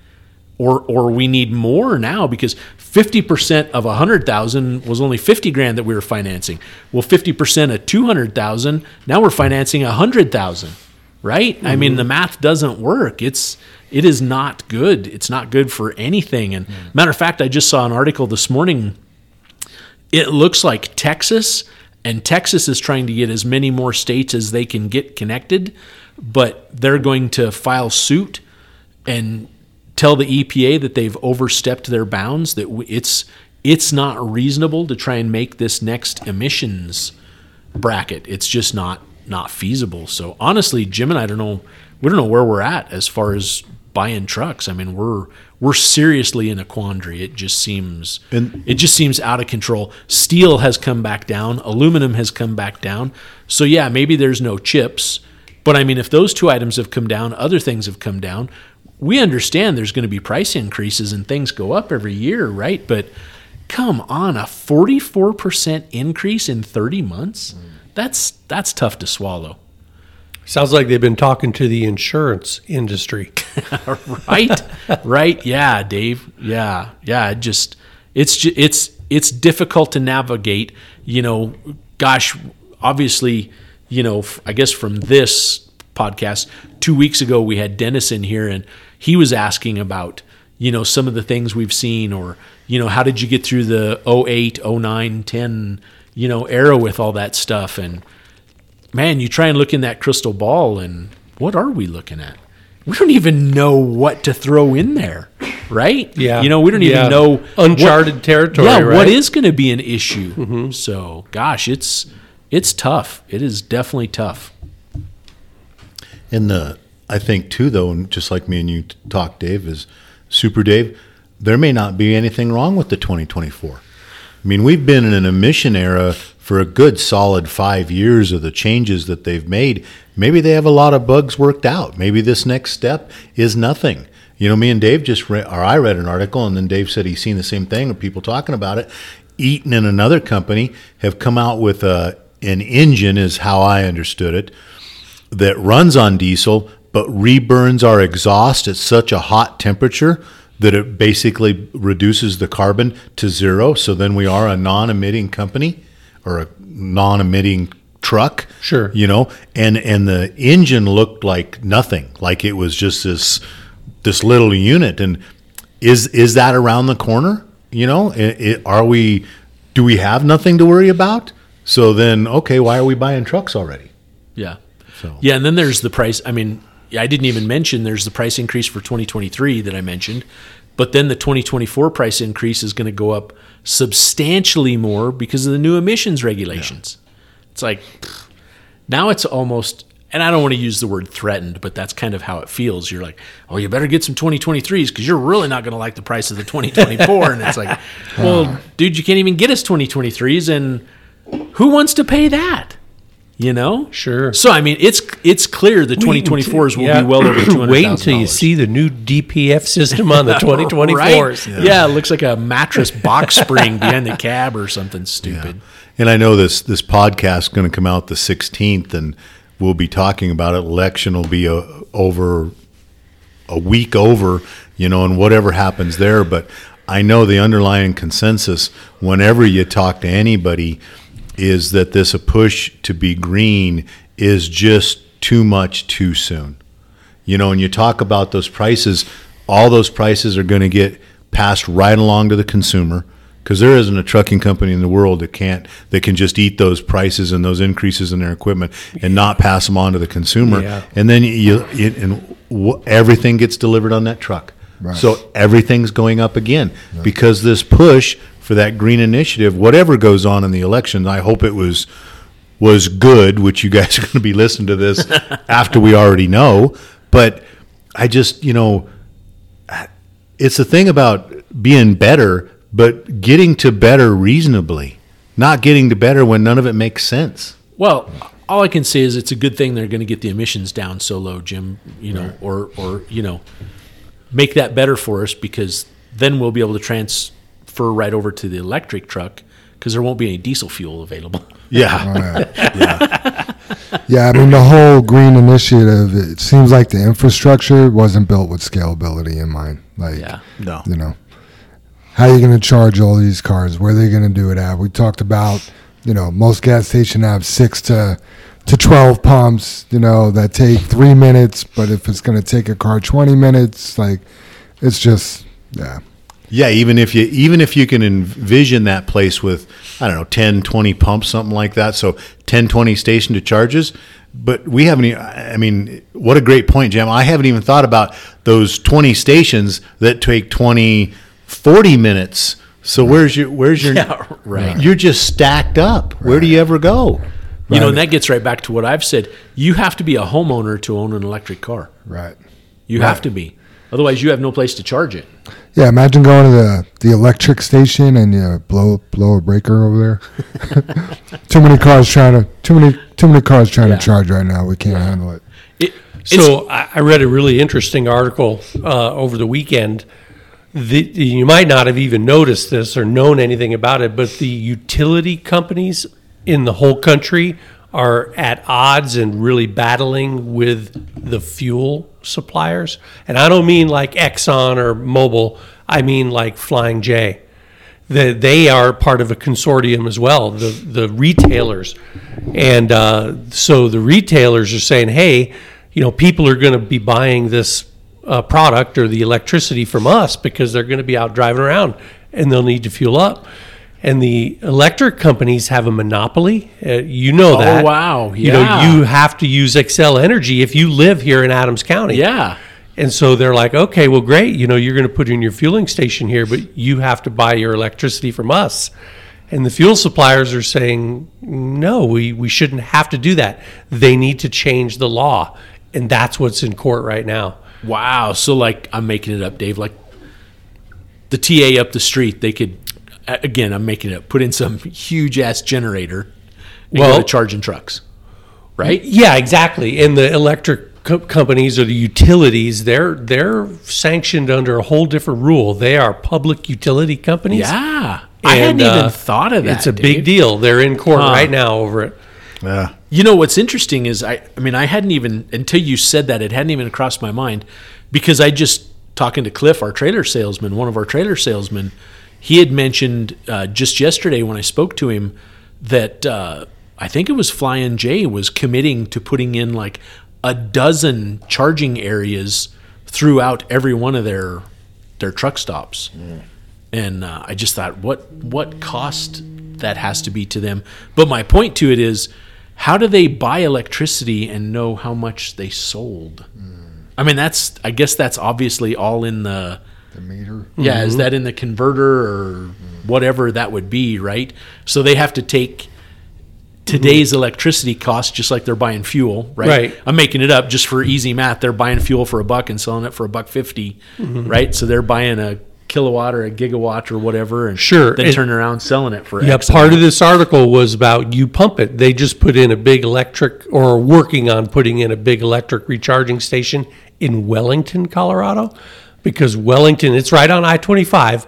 Or or we need more now because 50% of 100,000 was only 50 grand that we were financing. Well, 50% of 200,000, now we're financing 100,000, right? I mean, mm-hmm. the math doesn't work. It's it is not good. It's not good for anything. And mm-hmm. matter of fact, I just saw an article this morning it looks like Texas and Texas is trying to get as many more states as they can get connected, but they're going to file suit and tell the EPA that they've overstepped their bounds that it's it's not reasonable to try and make this next emissions bracket. It's just not not feasible. So honestly, Jim and I don't know we don't know where we're at as far as buying trucks. I mean, we're we're seriously in a quandary. It just seems And- it just seems out of control. Steel has come back down, aluminum has come back down. So yeah, maybe there's no chips, but I mean if those two items have come down, other things have come down. We understand there's going to be price increases and things go up every year, right? But come on, a 44% increase in 30 months? That's that's tough to swallow. Sounds like they've been talking to the insurance industry. right right yeah dave yeah yeah just it's ju- it's it's difficult to navigate you know gosh obviously you know I guess from this podcast two weeks ago we had dennis in here and he was asking about you know some of the things we've seen or you know how did you get through the 08 09 10 you know era with all that stuff and man, you try and look in that crystal ball, and what are we looking at? We don't even know what to throw in there, right? Yeah. you know, we don't Yeah. even know Uncharted what- territory, Yeah, right? what is going to be an issue? Mm-hmm. So, gosh, it's it's tough. It is definitely tough. And the I think too though, and just like me and you talk, Dave, is Super Dave. There may not be anything wrong with the 2024. I mean, we've been in an emission era for a good solid five years of the changes that they've made. Maybe they have a lot of bugs worked out. Maybe this next step is nothing. You know, me and Dave just read, or I read an article, and then Dave said he's seen the same thing, of people talking about it. Eaton and another company have come out with a, an engine, is how I understood it, that runs on diesel but reburns our exhaust at such a hot temperature that it basically reduces the carbon to zero. So then we are a non-emitting company or a non-emitting truck. Sure. You know, and and the engine looked like nothing, like it was just this this little unit. And is is that around the corner? You know, I- I- are we? Do we have nothing to worry about? So then, okay, why are we buying trucks already? Yeah. So Yeah, and then there's the price. I mean, I didn't even mention there's the price increase for 2023 that I mentioned, but then the 2024 price increase is going to go up substantially more because of the new emissions regulations. It's like now it's almost and I don't want to use the word threatened, but that's kind of how it feels. You're like, "Oh, you better get some 2023s because you're really not going to like the price of the 2024." and it's like, "Well, dude, you can't even get us 2023s and who wants to pay that?" You know? Sure. So I mean, it's it's clear the 2024s will Yeah. be well over two hundred. Wait until you see the new DPF system on the 2024s. Right? Yeah. it looks like a mattress box spring behind the cab or something stupid. And I know this this podcast is going to come out the 16th, and we'll be talking about it. Election will be uh over a week over, you know, and whatever happens there. But I know the underlying consensus whenever you talk to anybody is that this a push to be green is just too much too soon. You know, and you talk about those prices, all those prices are going to get passed right along to the consumer because there isn't a trucking company in the world that can't that can just eat those prices and those increases in their equipment and not pass them on to the consumer. Yeah. And then you, you and w- everything gets delivered on that truck. Right. So everything's going up again because this push for that green initiative, whatever goes on in the election, I hope it was was good, which you guys are going to be listening to this after we already know. But I just, you know, it's the thing about being better, but getting to better reasonably, not getting to better when none of it makes sense. Well, all I can say is it's a good thing they're going to get the emissions down so low, Jim. You know, or or you know, make that better for us because then we'll be able to transfer right over to the electric truck because there won't be any diesel fuel available. Yeah. Yeah, I mean the whole green initiative. It seems like the infrastructure wasn't built with scalability in mind. Like, Yeah. No. you know, how are you going to charge all these cars? Where are they going to do it at? We talked about, you know, most gas stations have six to to twelve pumps. You know, that take three minutes, but if it's going to take a car twenty minutes, like, it's just yeah. Yeah, even if you even if you can envision that place with I don't know 10, 20 pumps, something like that. So 10, 20 station to charges. But we haven't. I mean, what a great point, Jim. I haven't even thought about those twenty stations that take 20, 40 minutes. So where's your where's your Yeah, right. You're just stacked up. Where do you ever go? You know, and that gets right back to what I've said. You have to be a homeowner to own an electric car. Right. You have to be. Otherwise, you have no place to charge it. Yeah, imagine going to the, the electric station and you blow blow a breaker over there. too many cars trying to too many too many cars trying Yeah. to charge right now. We can't handle it. It So I I read a really interesting article uh, over the weekend. The, you might not have even noticed this or known anything about it, but the utility companies in the whole country are at odds and really battling with the fuel suppliers. And I don't mean like Exxon or Mobil. I mean like Flying J that they are part of a consortium as well, the the retailers, and uh, so the retailers are saying, hey, you know, people are going to be buying this uh, product or the electricity from us because they're going to be out driving around and they'll need to fuel up. And the electric companies have a monopoly. Uh, you know that. Oh, that. wow. You know, you have to use Xcel Energy if you live here in Adams County. yeah. And so they're like, okay, well, great. You know, you're going to put in your fueling station here, but you have to buy your electricity from us. And the fuel suppliers are saying, no, we, we shouldn't have to do that. They need to change the law. And that's what's in court right now. Wow. So, like, I'm making it up, Dave. Like, the TA up the street, they could, again, I'm making it put in some huge ass generator and Well- go to charging trucks. Right? Yeah, exactly. And the electric co- companies or the utilities, they're they're sanctioned under a whole different rule. They are public utility companies. Yeah. and, I hadn't And, even uh, thought of that. It's a Dave. big deal. They're in court Huh. right now over it. Yeah. You know what's interesting is I I mean I hadn't even until you said that it hadn't even crossed my mind because I just talking to Cliff our trailer salesman one of our trailer salesmen he had mentioned uh, just yesterday when I spoke to him that uh, I think it was Flying J was committing to putting in like a dozen charging areas throughout every one of their their truck stops and uh, I just thought, what what cost that has to be to them. But my point to it is, how do they buy electricity and know how much they sold? I mean, that's I guess that's obviously all in the The meter. yeah. Is mm-hmm. that in the converter or whatever that would be, right? So they have to take today's mm-hmm. electricity cost just like they're buying fuel, right? Right. I'm making it up just for easy math. They're buying fuel for a buck and selling it for a buck 50 mm-hmm. right? So they're buying a kilowatt or a gigawatt or whatever, and Sure. then It- turning around selling it for Yeah, X part amount. of this article was about you pump it. They just put in a big electric, or working on putting in a big electric recharging station in Wellington, Colorado, because Wellington, it's right on I 25,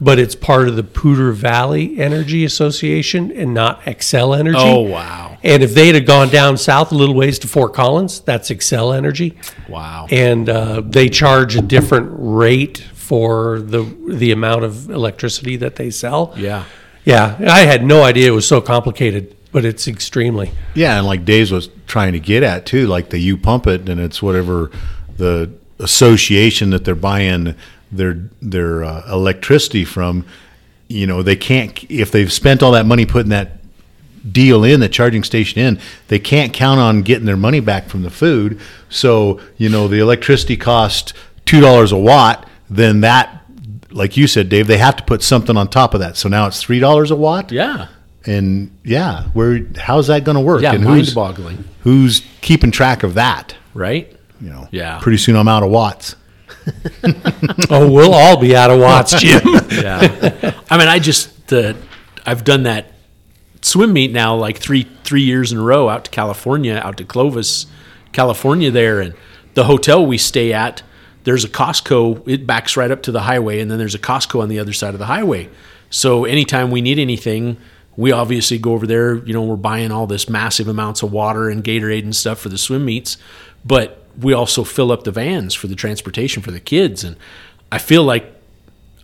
but it's part of the Poudre Valley Energy Association and not Xcel Energy. Oh, wow. And if they'd have gone down south a little ways to Fort Collins, that's Xcel Energy Wow. and uh, they charge a different rate for the the amount of electricity that they sell. Yeah. yeah. I had no idea it was so complicated. but it's extremely. Yeah, and like Dave's was trying to get at too, like the you pump it, and it's whatever the association that they're buying their their uh, electricity from. You know, they can't if they've spent all that money putting that deal in the charging station in, they can't count on getting their money back from the food. So you know, the electricity cost two dollars a watt. Then that, like you said, Dave, they have to put something on top of that. So now it's three dollars a watt Yeah. and yeah, where how's that going to work? Yeah, and who's, mind-boggling, who's keeping track of that? right? You know, Yeah. Pretty soon I'm out of watts. Oh, we'll all be out of watts, Jim. Yeah. I mean, I just the I've done that swim meet now like three three years in a row out to California, out to Clovis, California there, and the hotel we stay at. There's a Costco. It backs right up to the highway, and then there's a Costco on the other side of the highway. So anytime we need anything, we obviously go over there. You know, we're buying all this massive amounts of water and Gatorade and stuff for the swim meets, but we also fill up the vans for the transportation for the kids. And I feel like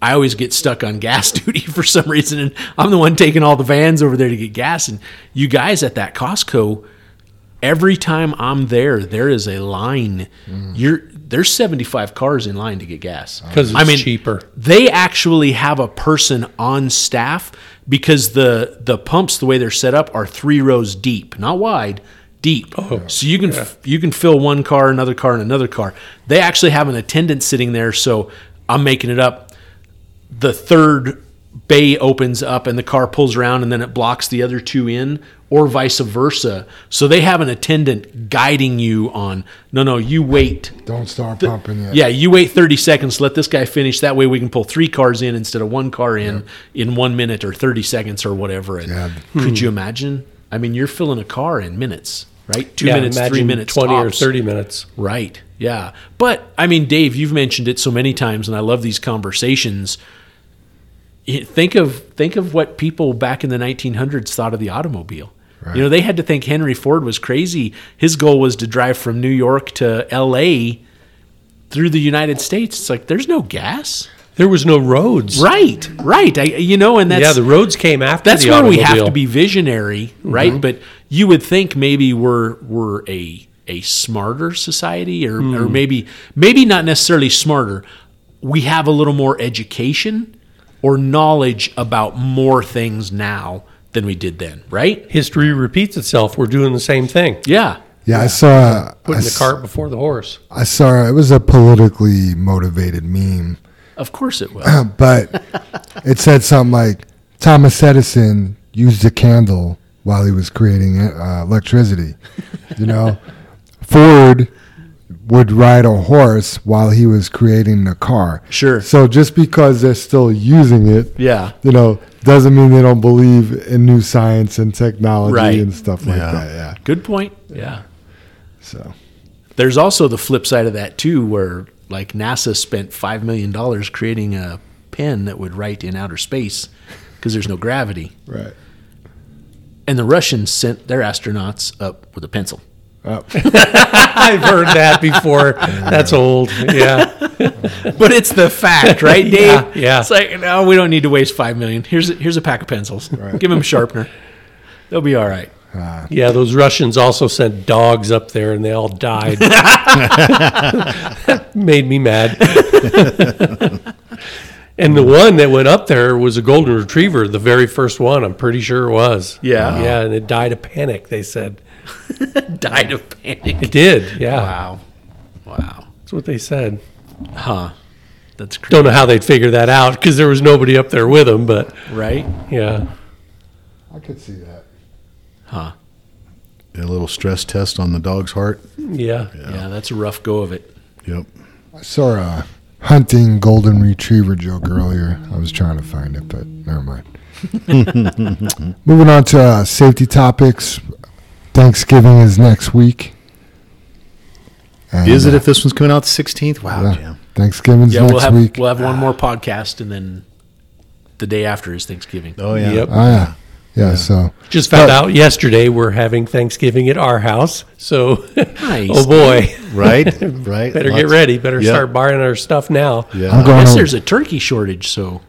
I always get stuck on gas duty for some reason, and I'm the one taking all the vans over there to get gas. And you guys at that Costco, every time I'm there, there is a line. Mm. You're there's 75 cars in line to get gas oh, 'Cause it's cheaper. They actually have a person on staff because the the pumps, the way they're set up, are three rows deep, not wide. Deep, oh, so you can you can fill one car, another car, and another car. They actually have an attendant sitting there. So I'm making it up. The third bay opens up and the car pulls around and then it blocks the other two in or vice versa. So they have an attendant guiding you on no no you wait. Don't start pumping yet. yeah you wait 30 seconds let this guy finish. That way we can pull three cars in instead of one car in in one minute or 30 seconds or whatever. And Yeah. could hmm. you imagine i mean you're filling a car in minutes right two Yeah, minutes three minutes 20 or 30 minutes. Right. Yeah. But I mean, Dave, you've mentioned it so many times, and I love these conversations. Think of think of what people back in the 1900s thought of the automobile. You know, they had to think Henry Ford was crazy. His goal was to drive from New York to L.A. through the United States. It's like there's no gas. There was no roads. Right. Right. I, you know, and that's yeah, the roads came after that's the where we have to be visionary, right? Mm-hmm. But you would think maybe we're we're a a smarter society, or or mm. maybe maybe not necessarily smarter. We have a little more education or knowledge about more things now than we did then, right? History repeats itself. We're doing the same thing. Yeah. Yeah, I saw. I, Putting the s- cart before the horse. I saw. It was a politically motivated meme, Of course it will. but it said something like Thomas Edison used a candle while he was creating uh, electricity. You know, Ford would ride a horse while he was creating the car. Sure. So just because they're still using it, Yeah. you know, doesn't mean they don't believe in new science and technology Right. and stuff like Yeah. that. Yeah. Good point. Yeah. So There's also the flip side of that too, where like NASA spent five million dollars creating a pen that would write in outer space because there's no gravity. right. And the Russians sent their astronauts up with a pencil. Oh, I've heard that before. That's old. Yeah. But it's the fact, right, Dave? Yeah, yeah. It's like, no, we don't need to waste five million. Here's a, here's a pack of pencils. Give them a sharpener. They'll be all right. Yeah, those Russians also sent dogs up there and they all died. Made me mad. and the one that went up there was a golden retriever, the very first one. I'm pretty sure it was. Yeah. Yeah, and it died of panic, they said. Died of panic. It did. Yeah. Wow. Wow. That's what they said. Huh. That's crazy. Don't know how they'd figure that out because there was nobody up there with them, but Right? yeah. I could see that. Huh. A little stress test on the dog's heart. Yeah. Yeah, that's a rough go of it. Yep. I saw a hunting golden retriever joke earlier. I was trying to find it, but never mind. Moving on to uh, safety topics. Thanksgiving is next week. And, Is it uh, if this one's coming out the 16th? Wow, yeah, Jim. Thanksgiving's Yeah, next we'll have week. we'll have one more podcast and then the day after is Thanksgiving. Oh, yeah. Yep. oh yeah. Yeah, So Just found out yesterday we're having Thanksgiving at our house. So, Nice. oh boy, Right? Right? better Lots- get ready. Better Yeah. start buying our stuff now. I'm Yeah. I guess To, there's a turkey shortage, so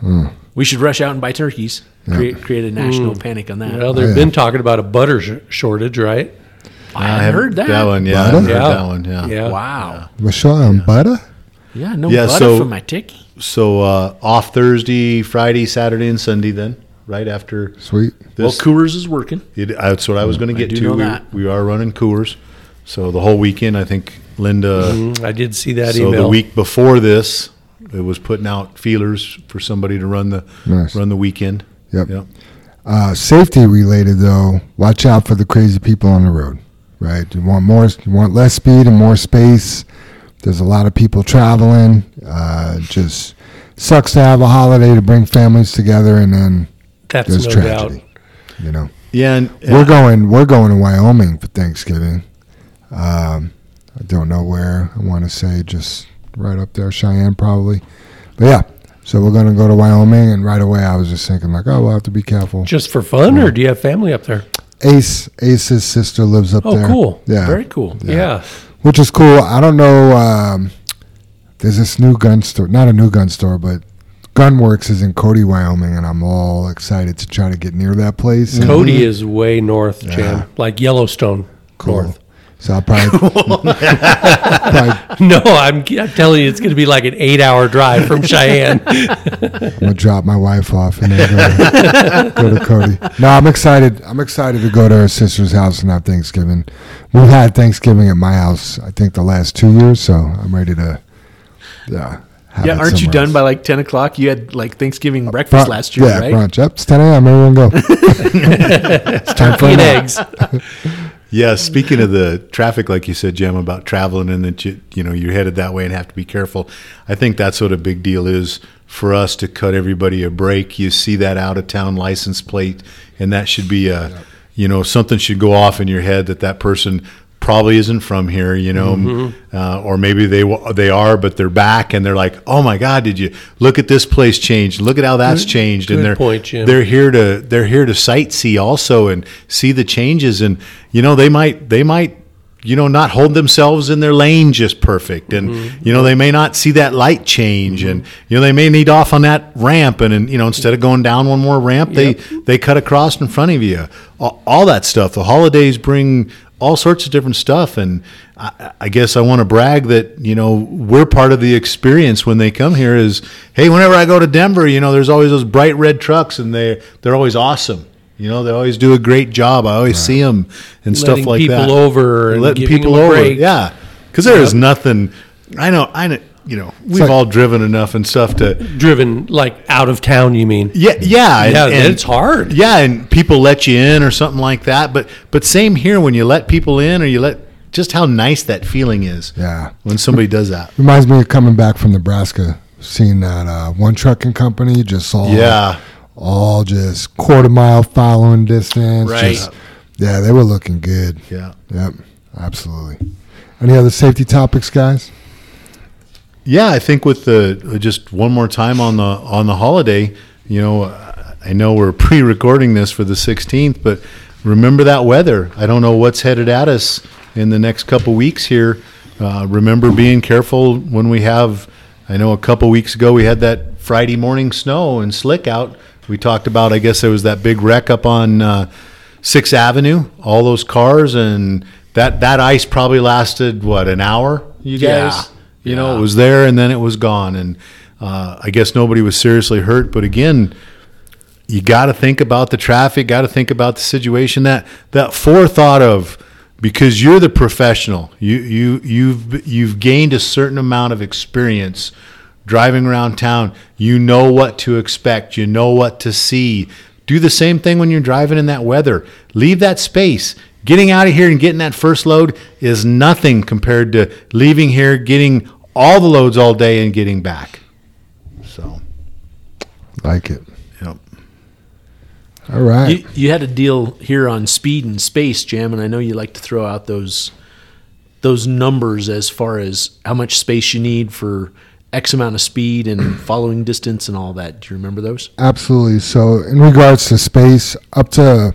hmm. we should rush out and buy turkeys. create, create a national hmm. panic on that. Well, they've yeah. been talking about a butter sh- shortage, right? I haven't heard that. That one, yeah, I Butter? heard Yeah. that one, yeah. Yeah. Wow. Michelle um, and butter? Yeah, no Yeah, butter so- for my ticky. So uh, off Thursday, Friday, Saturday, and Sunday. Then right after Sweet. Well, this, Coors is working. it, that's what I was going to get do to. know we, that. we are running Coors, so the whole weekend. I think Linda. Mm, I did see that so email. the week before this, it was putting out feelers for somebody to run the Nice. run the weekend. Yep. Yep. Uh, safety related though, watch out for the crazy people on the road. Right? You want more, you want less speed and more space. There's a lot of people traveling. Uh, just sucks to have a holiday to bring families together, and then That's there's no tragedy. doubt. You know, Yeah, and, we're going. We're going to Wyoming for Thanksgiving. Um, I don't know where. I want to say just right up there, Cheyenne probably. But yeah, so we're going to go to Wyoming, and right away I was just thinking like, oh, we'll have to be careful. Just for fun, or do you have family up there? Ace Ace's sister lives up Oh, there. Oh, cool. Yeah, Very cool. Yeah. which is cool. I don't know. Um, there's this new gun store, not a new gun store, but Gunworks is in Cody, Wyoming, and I'm all excited to try to get near that place. And- Cody mm-hmm. is way north, Jam, like Yellowstone Cool. north. So I'll probably, probably No, I'm, I'm telling you, it's going to be like an eight-hour drive from Cheyenne. I'm gonna drop my wife off and then go to, go to Cody. No, I'm excited. I'm excited to go to her sister's house and have Thanksgiving. We've had Thanksgiving at my house. I think the last two years, so I'm ready to. Yeah. Have Yeah, aren't you somewhere done else. by like 10 o'clock? You had like Thanksgiving breakfast Brunch- last year, yeah, right? brunch. Yep, it's 10 a.m. Everyone go. it's time for a and nap. eggs. Yeah, speaking of the traffic, like you said, Jim, about traveling and that you you know you're headed that way and have to be careful. I think that's what a big deal is for us to cut everybody a break. You see that out of town license plate, and that should be a you know something should go off in your head that that person probably isn't from here, you know, Mm-hmm. uh, or maybe they they are, but they're back and they're like, oh my God, did you look at this place changed? Look at how that's changed, good and they're point, they're here to they're here to sightsee also and see the changes. And you know they might they might you know not hold themselves in their lane just perfect. And Mm-hmm. you know they may not see that light change. And you know they may need off on that ramp. And, and you know instead of going down one more ramp they they cut across in front of you. All, all that stuff. The holidays bring all sorts of different stuff. And I, I guess I want to brag that you know we're part of the experience when they come here is hey whenever I go to Denver you know there's always those bright red trucks and they they're always awesome. You know they always do a great job. I always see 'em see them and stuff Letting like people that. over and letting people them a over. break. yeah. Because there is nothing I know I know you know we've like- all driven enough and stuff to Driven like out of town, you mean? yeah, yeah, and- Yeah, and- it's hard. Yeah, and people let you in or something like that. But but same here when you let people in or you let just how nice that feeling is Yeah. when somebody does that. Reminds me of coming back from Nebraska, seeing that uh, one trucking company just all Yeah, all just quarter mile following distance. Right. just- yeah, they were looking good. yeah, Yep, absolutely. Any other safety topics, guys? Yeah. I think with the just one more time on the on the holiday, you know, I know we're pre-recording this for the 16th, but remember that weather. I don't know what's headed at us in the next couple weeks here. Uh, remember being careful when we have. I know a couple weeks ago we had that Friday morning snow and slick out. We talked about. I guess there was that big wreck up on uh, Sixth Avenue. All those cars and that that ice probably lasted what an hour. You guys, Yeah. You know, it was there and then it was gone. And uh, I guess nobody was seriously hurt. But again, you got to think about the traffic. Got to think about the situation. That that forethought of because you're the professional. You you you've you've gained a certain amount of experience driving around town. You know what to expect. You know what to see. Do the same thing when you're driving in that weather. Leave that space. Getting out of here and getting that first load is nothing compared to leaving here, getting all the loads all day and getting back. So, Like it. yep. All right. You, you had a deal here on speed and space, Jam, and I know you like to throw out those those numbers as far as how much space you need for X amount of speed and following distance and all that. Do you remember those? Absolutely. So, in regards to space, up to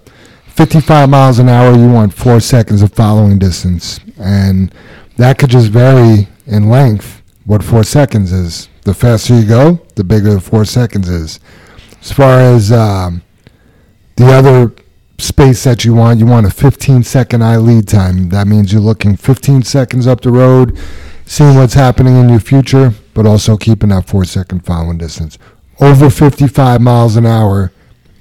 55 miles an hour, you want four seconds of following distance. And that could just vary in length what four seconds is. The faster you go, the bigger the four seconds is. As far as um, The other space that you want, you want a 15 second eye lead time. That means you're looking 15 seconds up the road, seeing what's happening in your future, but also keeping that four second following distance. Over 55 miles an hour,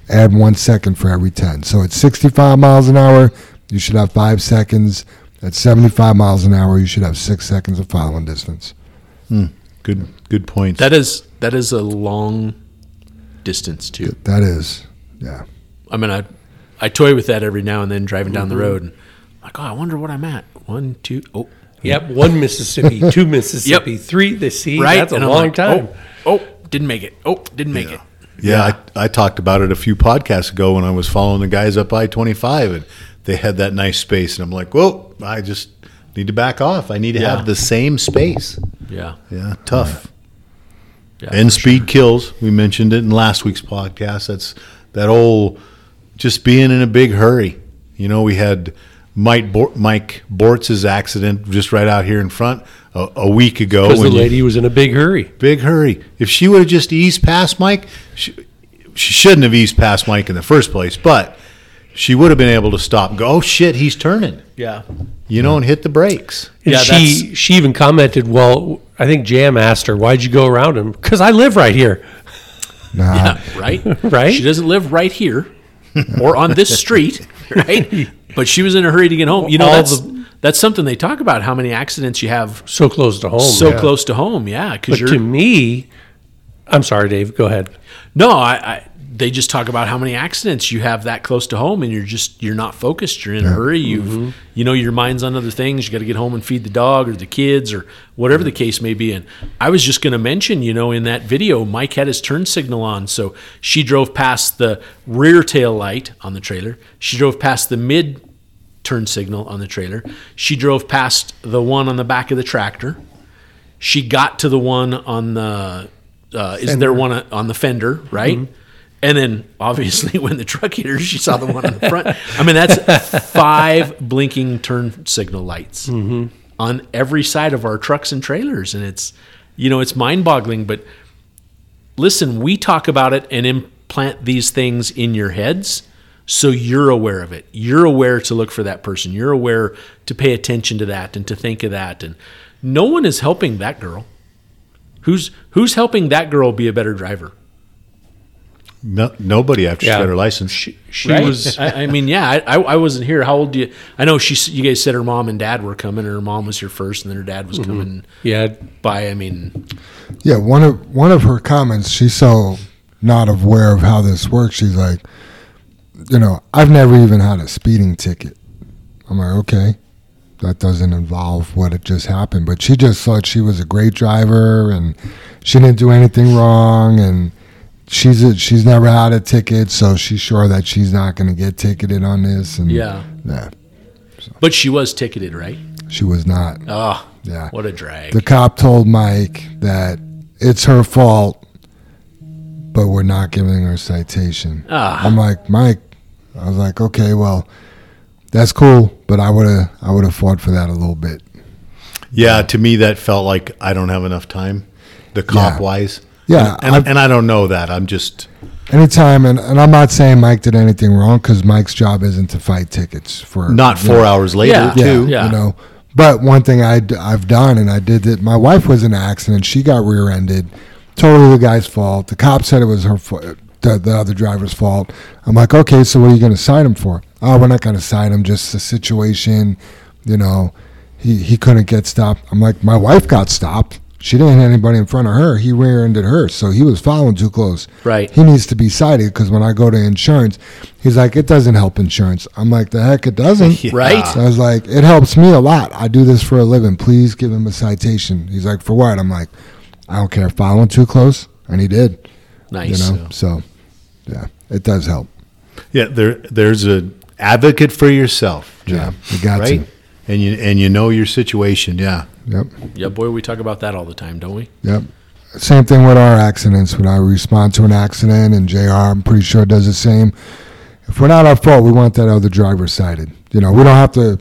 add one second for every 10. So at 65 miles an hour, you should have five seconds. At 75 miles an hour, you should have six seconds of following distance. Good good points. That is that is a long distance too. That is, yeah. I mean, I I toy with that every now and then driving down Mm-hmm. the road. And I'm like, oh, I wonder what I'm at. One, two, oh, Yep, one Mississippi, two Mississippi, three. the sea. right. that's a And long like, time. Oh, oh, didn't make it. Oh, didn't make it. Yeah, I, I talked about it a few podcasts ago when I was following the guys up I twenty five and they had that nice space and I'm like, Whoa, I just need to back off. I need to Yeah. have the same space. Yeah. Yeah, tough. yeah and speed kills. We mentioned it in last week's podcast. That's that old just being in a big hurry. You know, we had Mike Bor- Mike Bortz's accident just right out here in front a, a week ago. Because the when you- lady was in a big hurry. big hurry. If she would have just eased past Mike, she, she shouldn't have eased past Mike in the first place. But she would have been able to stop. and Go, oh shit, he's turning. Yeah. You know, and hit the brakes. And Yeah, she she even commented, "Well, I think Jam asked her, why'd you go around him? Because I live right here, Nah, Yeah. Right. right? She doesn't live right here or on this street, right? But she was in a hurry to get home. You know, All that's the- that's something they talk about. How many accidents you have so close to home. so yeah. close to home? Yeah, because to me, I'm sorry, Dave. Go ahead. No, I, I they just talk about how many accidents you have that close to home, and you're just you're not focused. You're in a hurry. You've Mm-hmm. you know your mind's on other things. You got to get home and feed the dog or the kids or whatever the case may be. And I was just going to mention, you know, in that video, Mike had his turn signal on, so she drove past the rear tail light on the trailer. She drove past the mid turn signal on the trailer. She drove past the one on the back of the tractor. She got to the one on the uh, is there one on the fender, right? And then obviously when the truck hit her, she saw the one on the front. I mean, that's five blinking turn signal lights mm-hmm. on every side of our trucks and trailers, and it's you know it's mind boggling. But listen, we talk about it and implant these things in your heads so you're aware of it. You're aware to look for that person. You're aware to pay attention to that and to think of that. And no one is helping that girl. Who's who's helping that girl be a better driver? No, nobody after Yeah. she got her license. She, she Right? was. I, I mean, yeah, I, I I wasn't here. How old do you? I know she. You guys said her mom and dad were coming, and her mom was here first, and then her dad was mm-hmm. coming Yeah, by. I mean, Yeah, one of one of her comments, she's so not aware of how this works. She's like, you know, I've never even had a speeding ticket. I'm like, okay, that doesn't involve what had just happened. But she just thought she was a great driver and she didn't do anything wrong, and she's a, she's never had a ticket, so she's sure that she's not going to get ticketed on this. And yeah, yeah, but she was ticketed, right? she was not. Oh, Yeah. what a drag. The cop told Mike that it's her fault, but we're not giving her a citation. Ah. I'm like, Mike, I was like, okay, well, that's cool, but I would have, I would have fought for that a little bit. Yeah, to me that felt like I don't have enough time, the cop wise. Yeah, and, I've- and I don't know that. I'm just Anytime, and, and I'm not saying Mike did anything wrong because Mike's job isn't to fight tickets for not four know, hours later Yeah. too. Yeah. yeah. you know. But one thing I I've done, and I did that. My wife was in an accident. She got rear-ended. Totally the guy's fault. The cop said it was her fault. The, the other driver's fault. I'm like, okay, so what are you going to sign him for? Oh, we're not going to sign him. Just the situation, you know. He he couldn't get stopped. I'm like, my wife got stopped. She didn't hit anybody in front of her. He rear-ended her, so he was following too close. Right. He needs to be cited because when I go to insurance, he's like, it doesn't help insurance. I'm like, the heck it doesn't. Yeah. Right? So I was like, it helps me a lot. I do this for a living. Please give him a citation. He's like, for what? I'm like, I don't care. Following too close, and he did. Nice. You know, so yeah, it does help. Yeah, there there's a advocate for yourself. Yeah, you got right. to. And you and you know your situation. Yeah. Yep, Yeah, boy, we talk about that all the time, don't we? yep. Same thing with our accidents. When I respond to an accident, and Jr. I'm pretty sure does the same. If we're not our fault, we want that other driver cited. You know, we don't have to.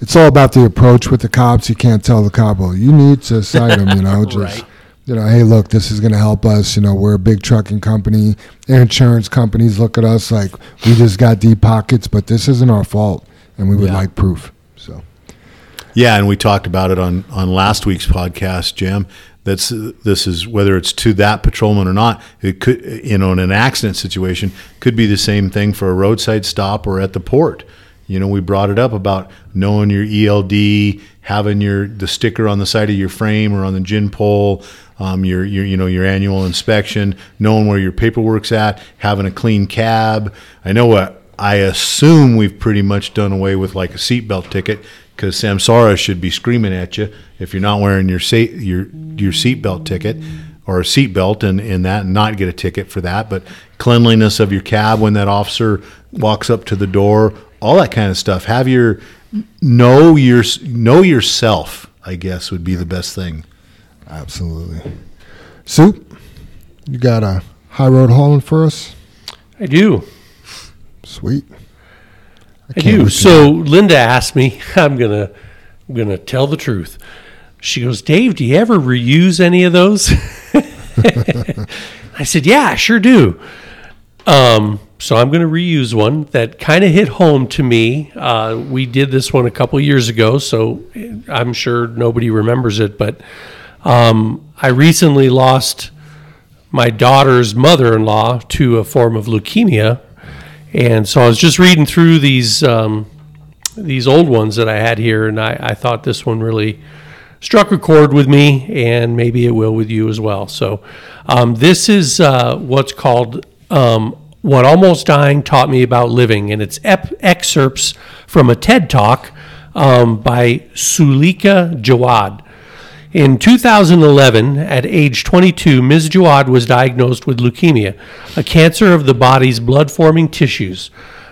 It's all about the approach with the cops. You can't tell the cop, well, you need to cite him. You know, just Right. you know, hey, look, this is going to help us. You know, we're a big trucking company. Insurance companies look at us like we just got deep pockets, but this isn't our fault, and we would Yeah. like proof. Yeah, and we talked about it on on last week's podcast, Jim. That's this is whether it's to that patrolman or not. It could, you know, in an accident situation, could be the same thing for a roadside stop or at the port. You know, we brought it up about knowing your ELD, having your the sticker on the side of your frame or on the gin pole, um, your your you know your annual inspection, knowing where your paperwork's at, having a clean cab. I know what I assume we've pretty much done away with like a seatbelt ticket because Samsara should be screaming at you if you're not wearing your sa- your your seatbelt ticket or a seatbelt and, and that and not get a ticket for that. But cleanliness of your cab when that officer walks up to the door, all that kind of stuff. Have your know your know yourself. I guess would be the best thing. absolutely. Soup, you got a high road hauling for us? I do. Sweet. I can't do. wait to So Linda asked me, I'm gonna I'm gonna tell the truth. She goes, Dave, do you ever reuse any of those? I said, Yeah, I sure do. Um, so I'm going to reuse one that kind of hit home to me. Uh, we did this one a couple years ago, so I'm sure nobody remembers it. But um, I recently lost my daughter's mother-in-law to a form of leukemia, and so I was just reading through these um, these old ones that I had here, and I, I thought this one really struck a chord with me, and maybe it will with you as well. So, um, this is uh, what's called um, "What Almost Dying Taught Me About Living," and it's ep- excerpts from a TED Talk um, by Suleika Jaouad. In 2011, at age 22, Ms. Jaouad was diagnosed with leukemia, a cancer of the body's blood forming tissues.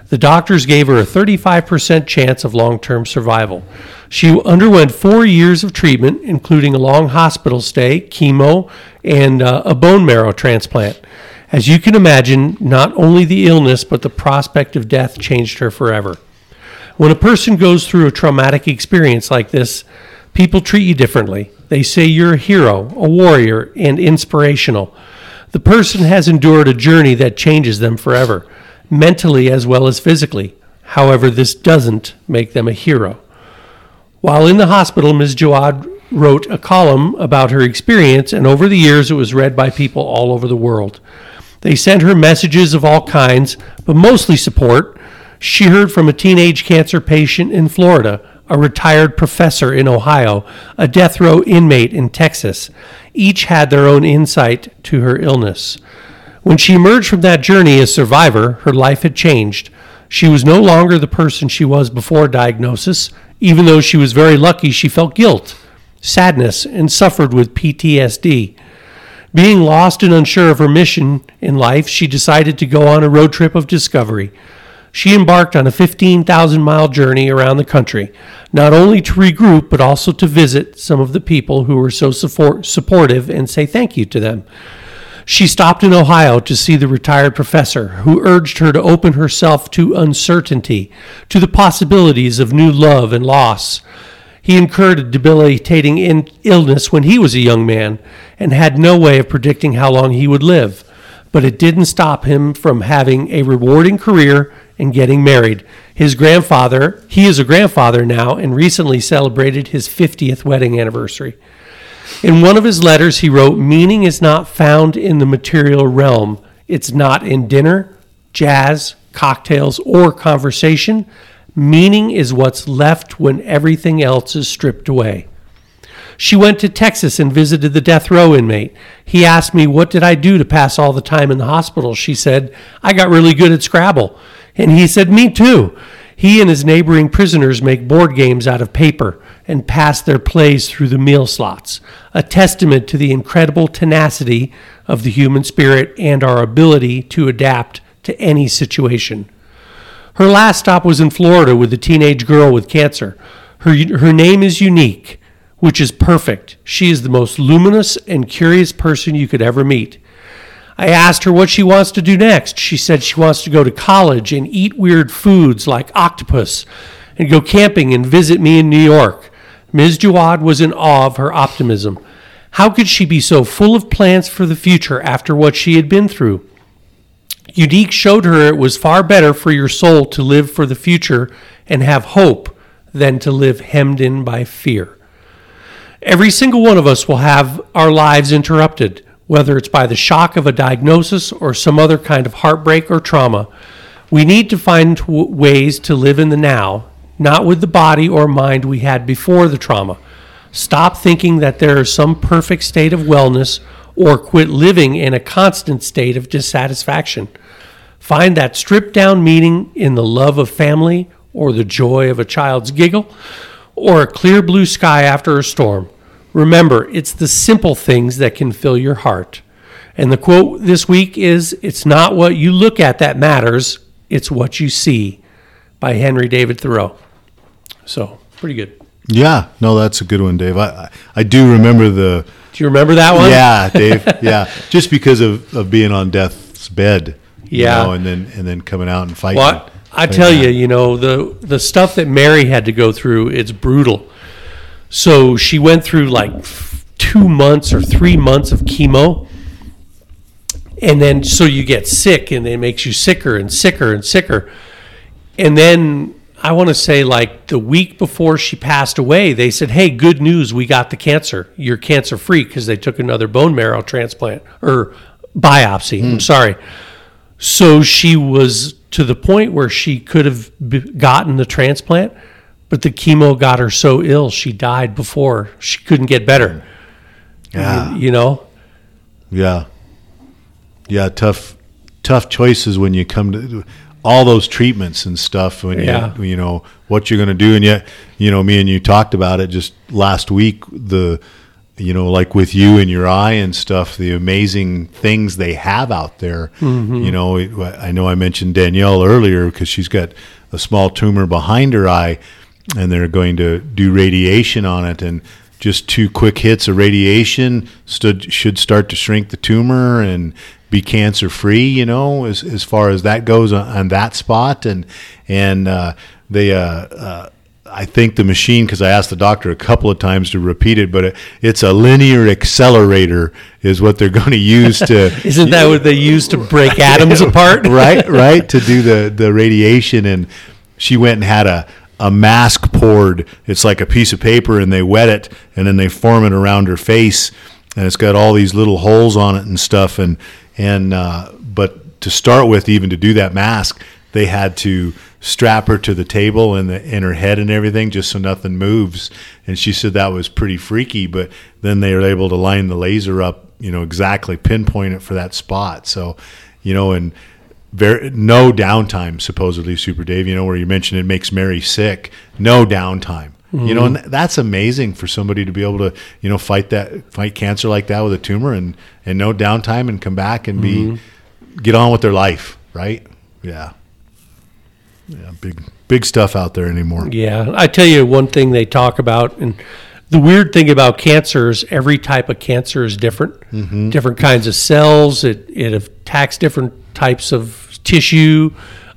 The doctors gave her a 35% chance of long term survival. She underwent four years of treatment, including a long hospital stay, chemo, and uh, a bone marrow transplant. As you can imagine, not only the illness, but the prospect of death changed her forever. When a person goes through a traumatic experience like this, people treat you differently. They say you're a hero, a warrior, and inspirational. The person has endured a journey that changes them forever, mentally as well as physically. However, this doesn't make them a hero. While in the hospital, Ms. Jaouad wrote a column about her experience, and over the years it was read by people all over the world. They sent her messages of all kinds, but mostly support. She heard from a teenage cancer patient in Florida, a retired professor in Ohio, a death row inmate in Texas. Each had their own insight to her illness. When she emerged from that journey as a survivor, her life had changed. She was no longer the person she was before diagnosis. Even though she was very lucky, she felt guilt, sadness, and suffered with PTSD. Being lost and unsure of her mission in life, she decided to go on a road trip of discovery. She embarked on a 15,000 mile journey around the country, not only to regroup, but also to visit some of the people who were so support, supportive and say thank you to them. She stopped in Ohio to see the retired professor, who urged her to open herself to uncertainty, to the possibilities of new love and loss. He incurred a debilitating in- illness when he was a young man and had no way of predicting how long he would live. But it didn't stop him from having a rewarding career and getting married. His grandfather, he is a grandfather now and recently celebrated his 50th wedding anniversary. In one of his letters, he wrote, Meaning is not found in the material realm. It's not in dinner, jazz, cocktails, or conversation. Meaning is what's left when everything else is stripped away. She went to Texas and visited the death row inmate. He asked me, What did I do to pass all the time in the hospital? She said, I got really good at Scrabble. And he said, Me too. He and his neighboring prisoners make board games out of paper and pass their plays through the meal slots, a testament to the incredible tenacity of the human spirit and our ability to adapt to any situation. Her last stop was in Florida with a teenage girl with cancer. Her, her name is unique, which is perfect. She is the most luminous and curious person you could ever meet. I asked her what she wants to do next. She said she wants to go to college and eat weird foods like octopus and go camping and visit me in New York. Ms. Jaouad was in awe of her optimism. How could she be so full of plans for the future after what she had been through? Unique showed her it was far better for your soul to live for the future and have hope than to live hemmed in by fear. Every single one of us will have our lives interrupted, whether it's by the shock of a diagnosis or some other kind of heartbreak or trauma. We need to find w- ways to live in the now, not with the body or mind we had before the trauma. Stop thinking that there is some perfect state of wellness or quit living in a constant state of dissatisfaction. Find that stripped down meaning in the love of family or the joy of a child's giggle or a clear blue sky after a storm. Remember, it's the simple things that can fill your heart. And the quote this week is It's not what you look at that matters, it's what you see by Henry David Thoreau. So, pretty good. Yeah, no, that's a good one, Dave. I I, I do remember the Do you remember that one? yeah, Dave. Yeah, just because of, of being on death's bed. you Yeah. know, and then and then coming out and fighting. Well, I tell you, you know, the the stuff that Mary had to go through, it's brutal. So she went through like two months or three months of chemo. And then so you get sick and it makes you sicker and sicker and sicker. And then I want to say like the week before she passed away, they said, "Hey, good news, we got the cancer. You're cancer free because they took another bone marrow transplant or biopsy. I'm hmm. sorry." So she was to the point where she could have gotten the transplant, but the chemo got her so ill she died before she couldn't get better. Yeah. You, you know? Yeah. Yeah, tough tough choices when you come to all those treatments and stuff when Yeah. you you know what you're going to do and yet you know me and you talked about it just last week the you know like with you and your eye and stuff the amazing things they have out there mm-hmm. you know I know I mentioned Danielle earlier because she's got a small tumor behind her eye and they're going to do radiation on it and just two quick hits of radiation stood, should start to shrink the tumor and be cancer free you know as, as far as that goes on, on that spot and and uh, they uh, uh, I think the machine because I asked the doctor a couple of times to repeat it but it, it's a linear accelerator is what they're going to use to Isn't that what they use to break atoms apart? right, right, to do the the radiation, and she went and had a a mask poured. It's like a piece of paper, and they wet it, and then they form it around her face, and it's got all these little holes on it and stuff, and and uh, but to start with, even to do that mask, they had to strap her to the table and the in her head and everything just so nothing moves. And she said that was pretty freaky but then they were able to line the laser up you know exactly pinpoint it for that spot. So you know and very no downtime supposedly super dave you know where you mentioned it makes mary sick. No downtime. You know and mm-hmm. that's amazing for somebody to be able to you know fight that fight cancer like that with a tumor and and no downtime and come back and be mm-hmm. get on with their life right? Yeah. Yeah big big stuff out there anymore. Yeah, I tell you one thing they talk about, and the weird thing about cancer is every type of cancer is different. Mm-hmm. Different kinds of cells. It it attacks different types of tissue.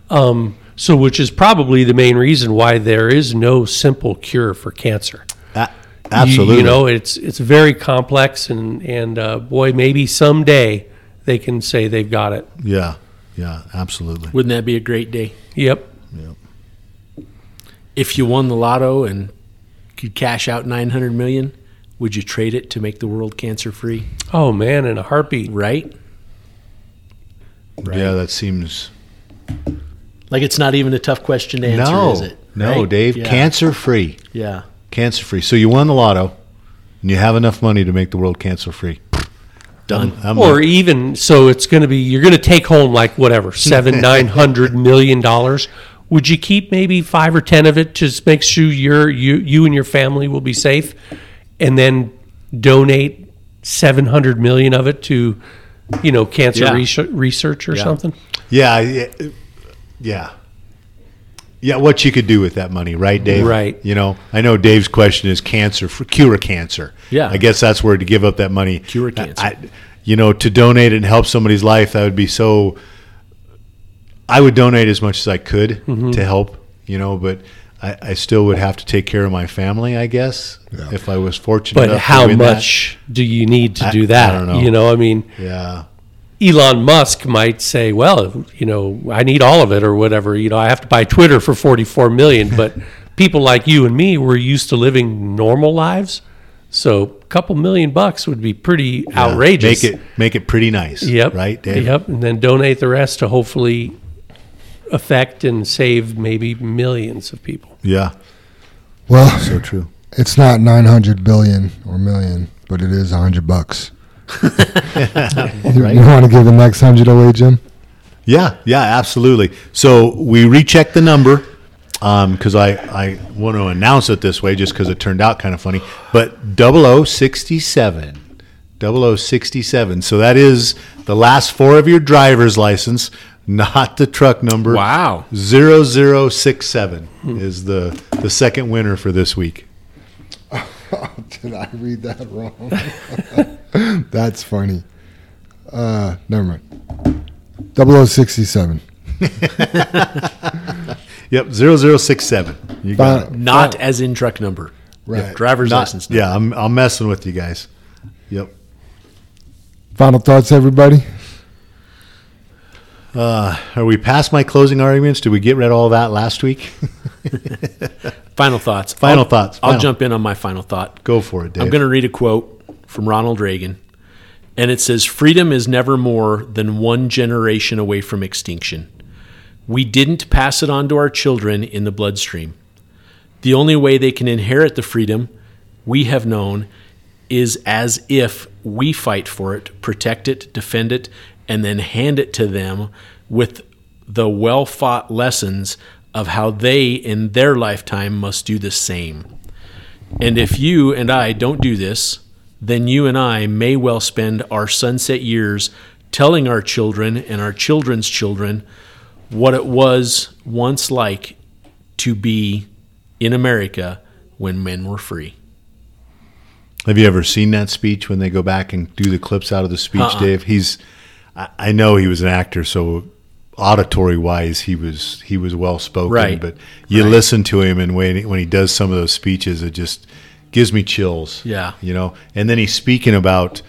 Um, so, which is probably the main reason why there is no simple cure for cancer. A- You- absolutely you, know, it's it's very complex, and and uh, boy, maybe someday they can say they've got it. yeah yeah absolutely Wouldn't that be a great day? Yep. Yep. If you won the lotto and could cash out 900 million, would you trade it to make the world cancer free? Oh man, in a heartbeat. Right? Yeah that seems Like it's not even a tough question to answer, no is it? no Right? dave Yeah. cancer free Yeah. cancer free so you won the lotto and you have enough money to make the world cancer free Done. I'm or like- even so it's going to be you're going to take home like whatever seven nine hundred million dollars would you keep maybe five or ten of it to just make sure you're, you you and your family will be safe and then donate 700 million of it to you know cancer Yeah. research, research or Yeah. something yeah yeah yeah yeah what you could do with that money right dave Right. you know i know dave's question is cancer for cure cancer Yeah. i guess that's where to give up that money Cure cancer. I, you know to donate and help somebody's life that would be so i would donate as much as i could Mm-hmm. to help you know but I, I still would have to take care of my family, I guess, Yeah. if I was fortunate. But enough to how win that. much do you need to I- do that? I don't know. You know, I mean, Yeah, Elon Musk might say, "Well, you know, I need all of it or whatever. You know, I have to buy Twitter for forty-four million. But people like you and me, we're used to living normal lives, so a couple million bucks would be pretty outrageous. Make it make it pretty nice. Yep. Right. Dave? Yep. And then donate the rest to hopefully affect and save maybe millions of people. Yeah. Well, So true. it's not 900 billion or million, but it is 100 bucks. you, you want to give the next 100 away, Jim? Yeah, yeah, absolutely. So we rechecked the number um, because I, I want to announce it this way just because it turned out kind of funny. But 0067. 0067. So that is the last four of your driver's license, not the truck number. Wow. 0067 is the, the second winner for this week. Did I read that wrong? That's funny. Uh, never mind. 0067. Yep, 0067. You got it. Fin- Not as in truck number. Right. Driver's Not- license number. yeah, I'm, I'm messing with you guys. Yep. Final thoughts, everybody? Uh, are we past my closing arguments? Did we get rid of all that last week? Final thoughts. Final I'll- thoughts. I'll jump in on my final thought. Go for it, Dave. I'm going to read a quote from Ronald Reagan, and it says Freedom is never more than one generation away from extinction. We didn't pass it on to our children in the bloodstream. The only way they can inherit the freedom we have known is as if we fight for it, protect it, defend it, and then hand it to them with the well fought lessons of how they in their lifetime must do the same. And if you and I don't do this, then you and I may well spend our sunset years telling our children and our children's children what it was once like to be in America when men were free. Have you ever seen that speech when they go back and do the clips out of the speech, Uh-uh. Dave? He's, I, I know he was an actor, so auditory wise, he was he was well spoken. Right. But you Right. listen to him, and when he, when he does some of those speeches, it just gives me chills. Yeah. you know. And then he's speaking about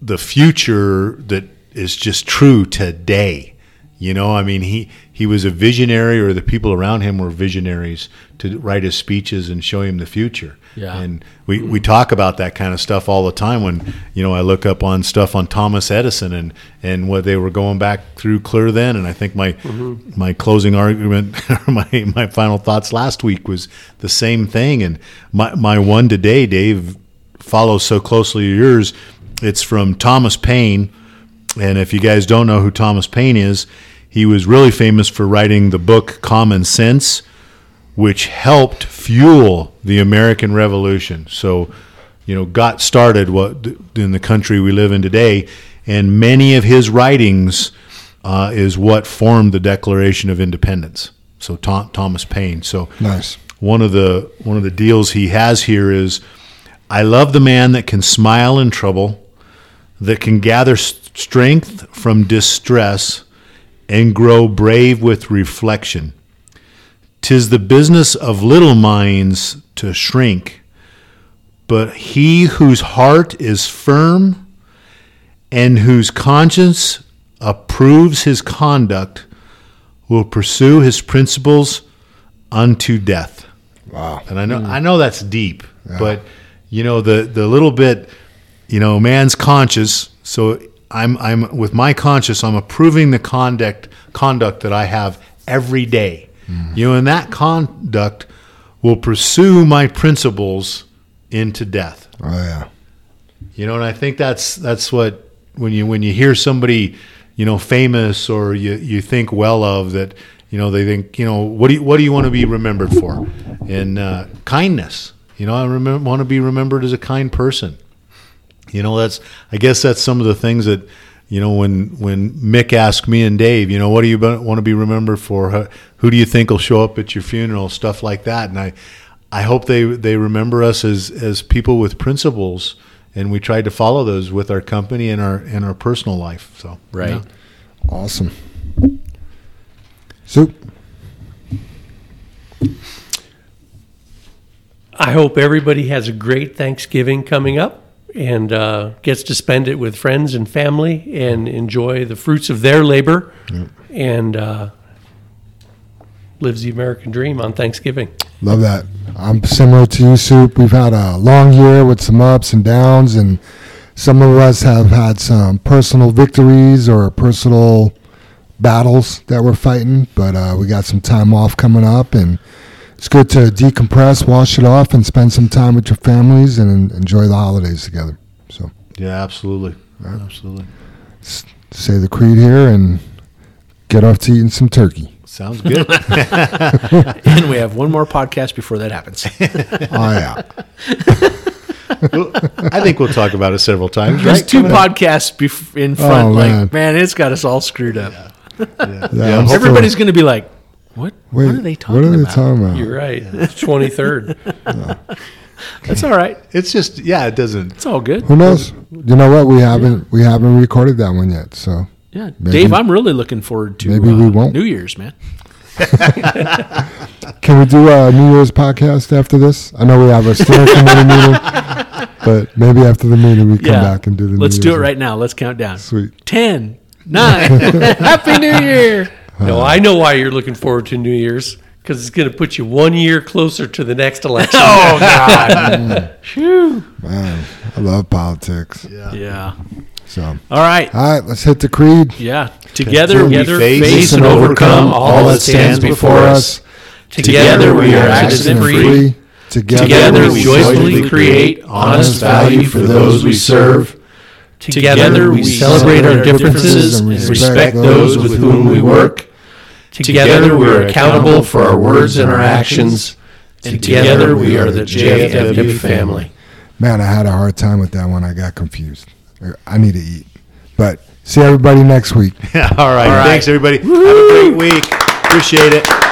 the future that is just true today. You know, I mean, he he was a visionary, or the people around him were visionaries to write his speeches and show him the future. Yeah. And we, we talk about that kind of stuff all the time when you know I look up on stuff on Thomas Edison and and what they were going back through clear then. And I think my mm-hmm. my closing argument, or my my final thoughts last week was the same thing. And my my one today, Dave, follows so closely yours. It's from Thomas Paine. And if you guys don't know who Thomas Paine is, he was really famous for writing the book Common Sense, which helped fuel the American Revolution. So, you know, got started what in the country we live in today, and many of his writings uh, is what formed the Declaration of Independence. So, Thomas Paine. So, Nice. one of the one of the deals he has here is I love the man that can smile in trouble, that can gather strength from distress and grow brave with reflection. Tis the business of little minds to shrink, but he whose heart is firm and whose conscience approves his conduct will pursue his principles unto death. Wow. And I know I know that's deep, but you know the the little bit, you know, man's conscious. So I'm I'm with my conscience. I'm approving the conduct conduct that I have every day. You know, and that conduct will pursue my principles into death. Oh, yeah. You know, and I think that's that's what when you when you hear somebody, you know, famous or you you think well of that, you know, they think, you know, what do you what do you want to be remembered for? And uh, kindness. You know, I remember, want to be remembered as a kind person. You know, that's I guess that's some of the things that you know when when Mick asked me and Dave, you know, what do you want to be remembered for? Who, who do you think will show up at your funeral? Stuff like that. And I I hope they they remember us as as people with principles, and we tried to follow those with our company and our and our personal life. So Right. yeah. Awesome. Soup. I hope everybody has a great Thanksgiving coming up and uh, gets to spend it with friends and family and enjoy the fruits of their labor and uh, lives the American dream on Thanksgiving. Love that. I'm similar to you, Soup. We've had a long year with some ups and downs, and some of us have had some personal victories or personal battles that we're fighting. But uh, we got some time off coming up, and it's good to decompress, wash it off, and spend some time with your families and enjoy the holidays together. So, Yeah, absolutely. Absolutely. say the creed here and get off to eating some turkey. Sounds good. and we have one more podcast before that happens. Oh yeah. I think we'll talk about it several times. There's right? two podcasts bef- in oh, front. Oh, like, man. man. it's got us all screwed up. Yeah, Yeah, I'm Everybody's going to be like, "What? Wait, what are they talking What are they about?" talking about? You're right. It's 23rd. That's all right. It's just yeah, it doesn't. It's all good. Who knows? You know what? We haven't we haven't recorded that one yet. So Yeah, Maybe- Dave, I'm really looking forward to maybe we uh, won't. New Year's, man. can we do a New Year's podcast after this? I know we have a steering committee meeting, but maybe after the meeting we come yeah, back and do the. let's New do it Year's right now. Let's count down. Sweet. Ten, nine. Happy New Year. No, uh. I know why you're looking forward to New Year's because it's going to put you one year closer to the next election. Oh God. Phew. Man, I love politics. Yeah. Yeah. So all All right. right, let's hit the creed. Yeah. Together, Together we we face, face and and overcome all that stands before us. Together we are accident free. Together we joyfully create honest value for those we serve. Together we celebrate our differences and respect those with whom we work. Together we are accountable for our words and our actions. And together we are the JFW family. Man, I had a hard time with that one. I got confused. I need to eat. But see everybody next week. All right. right. Thanks, everybody. Have a great week. Appreciate it.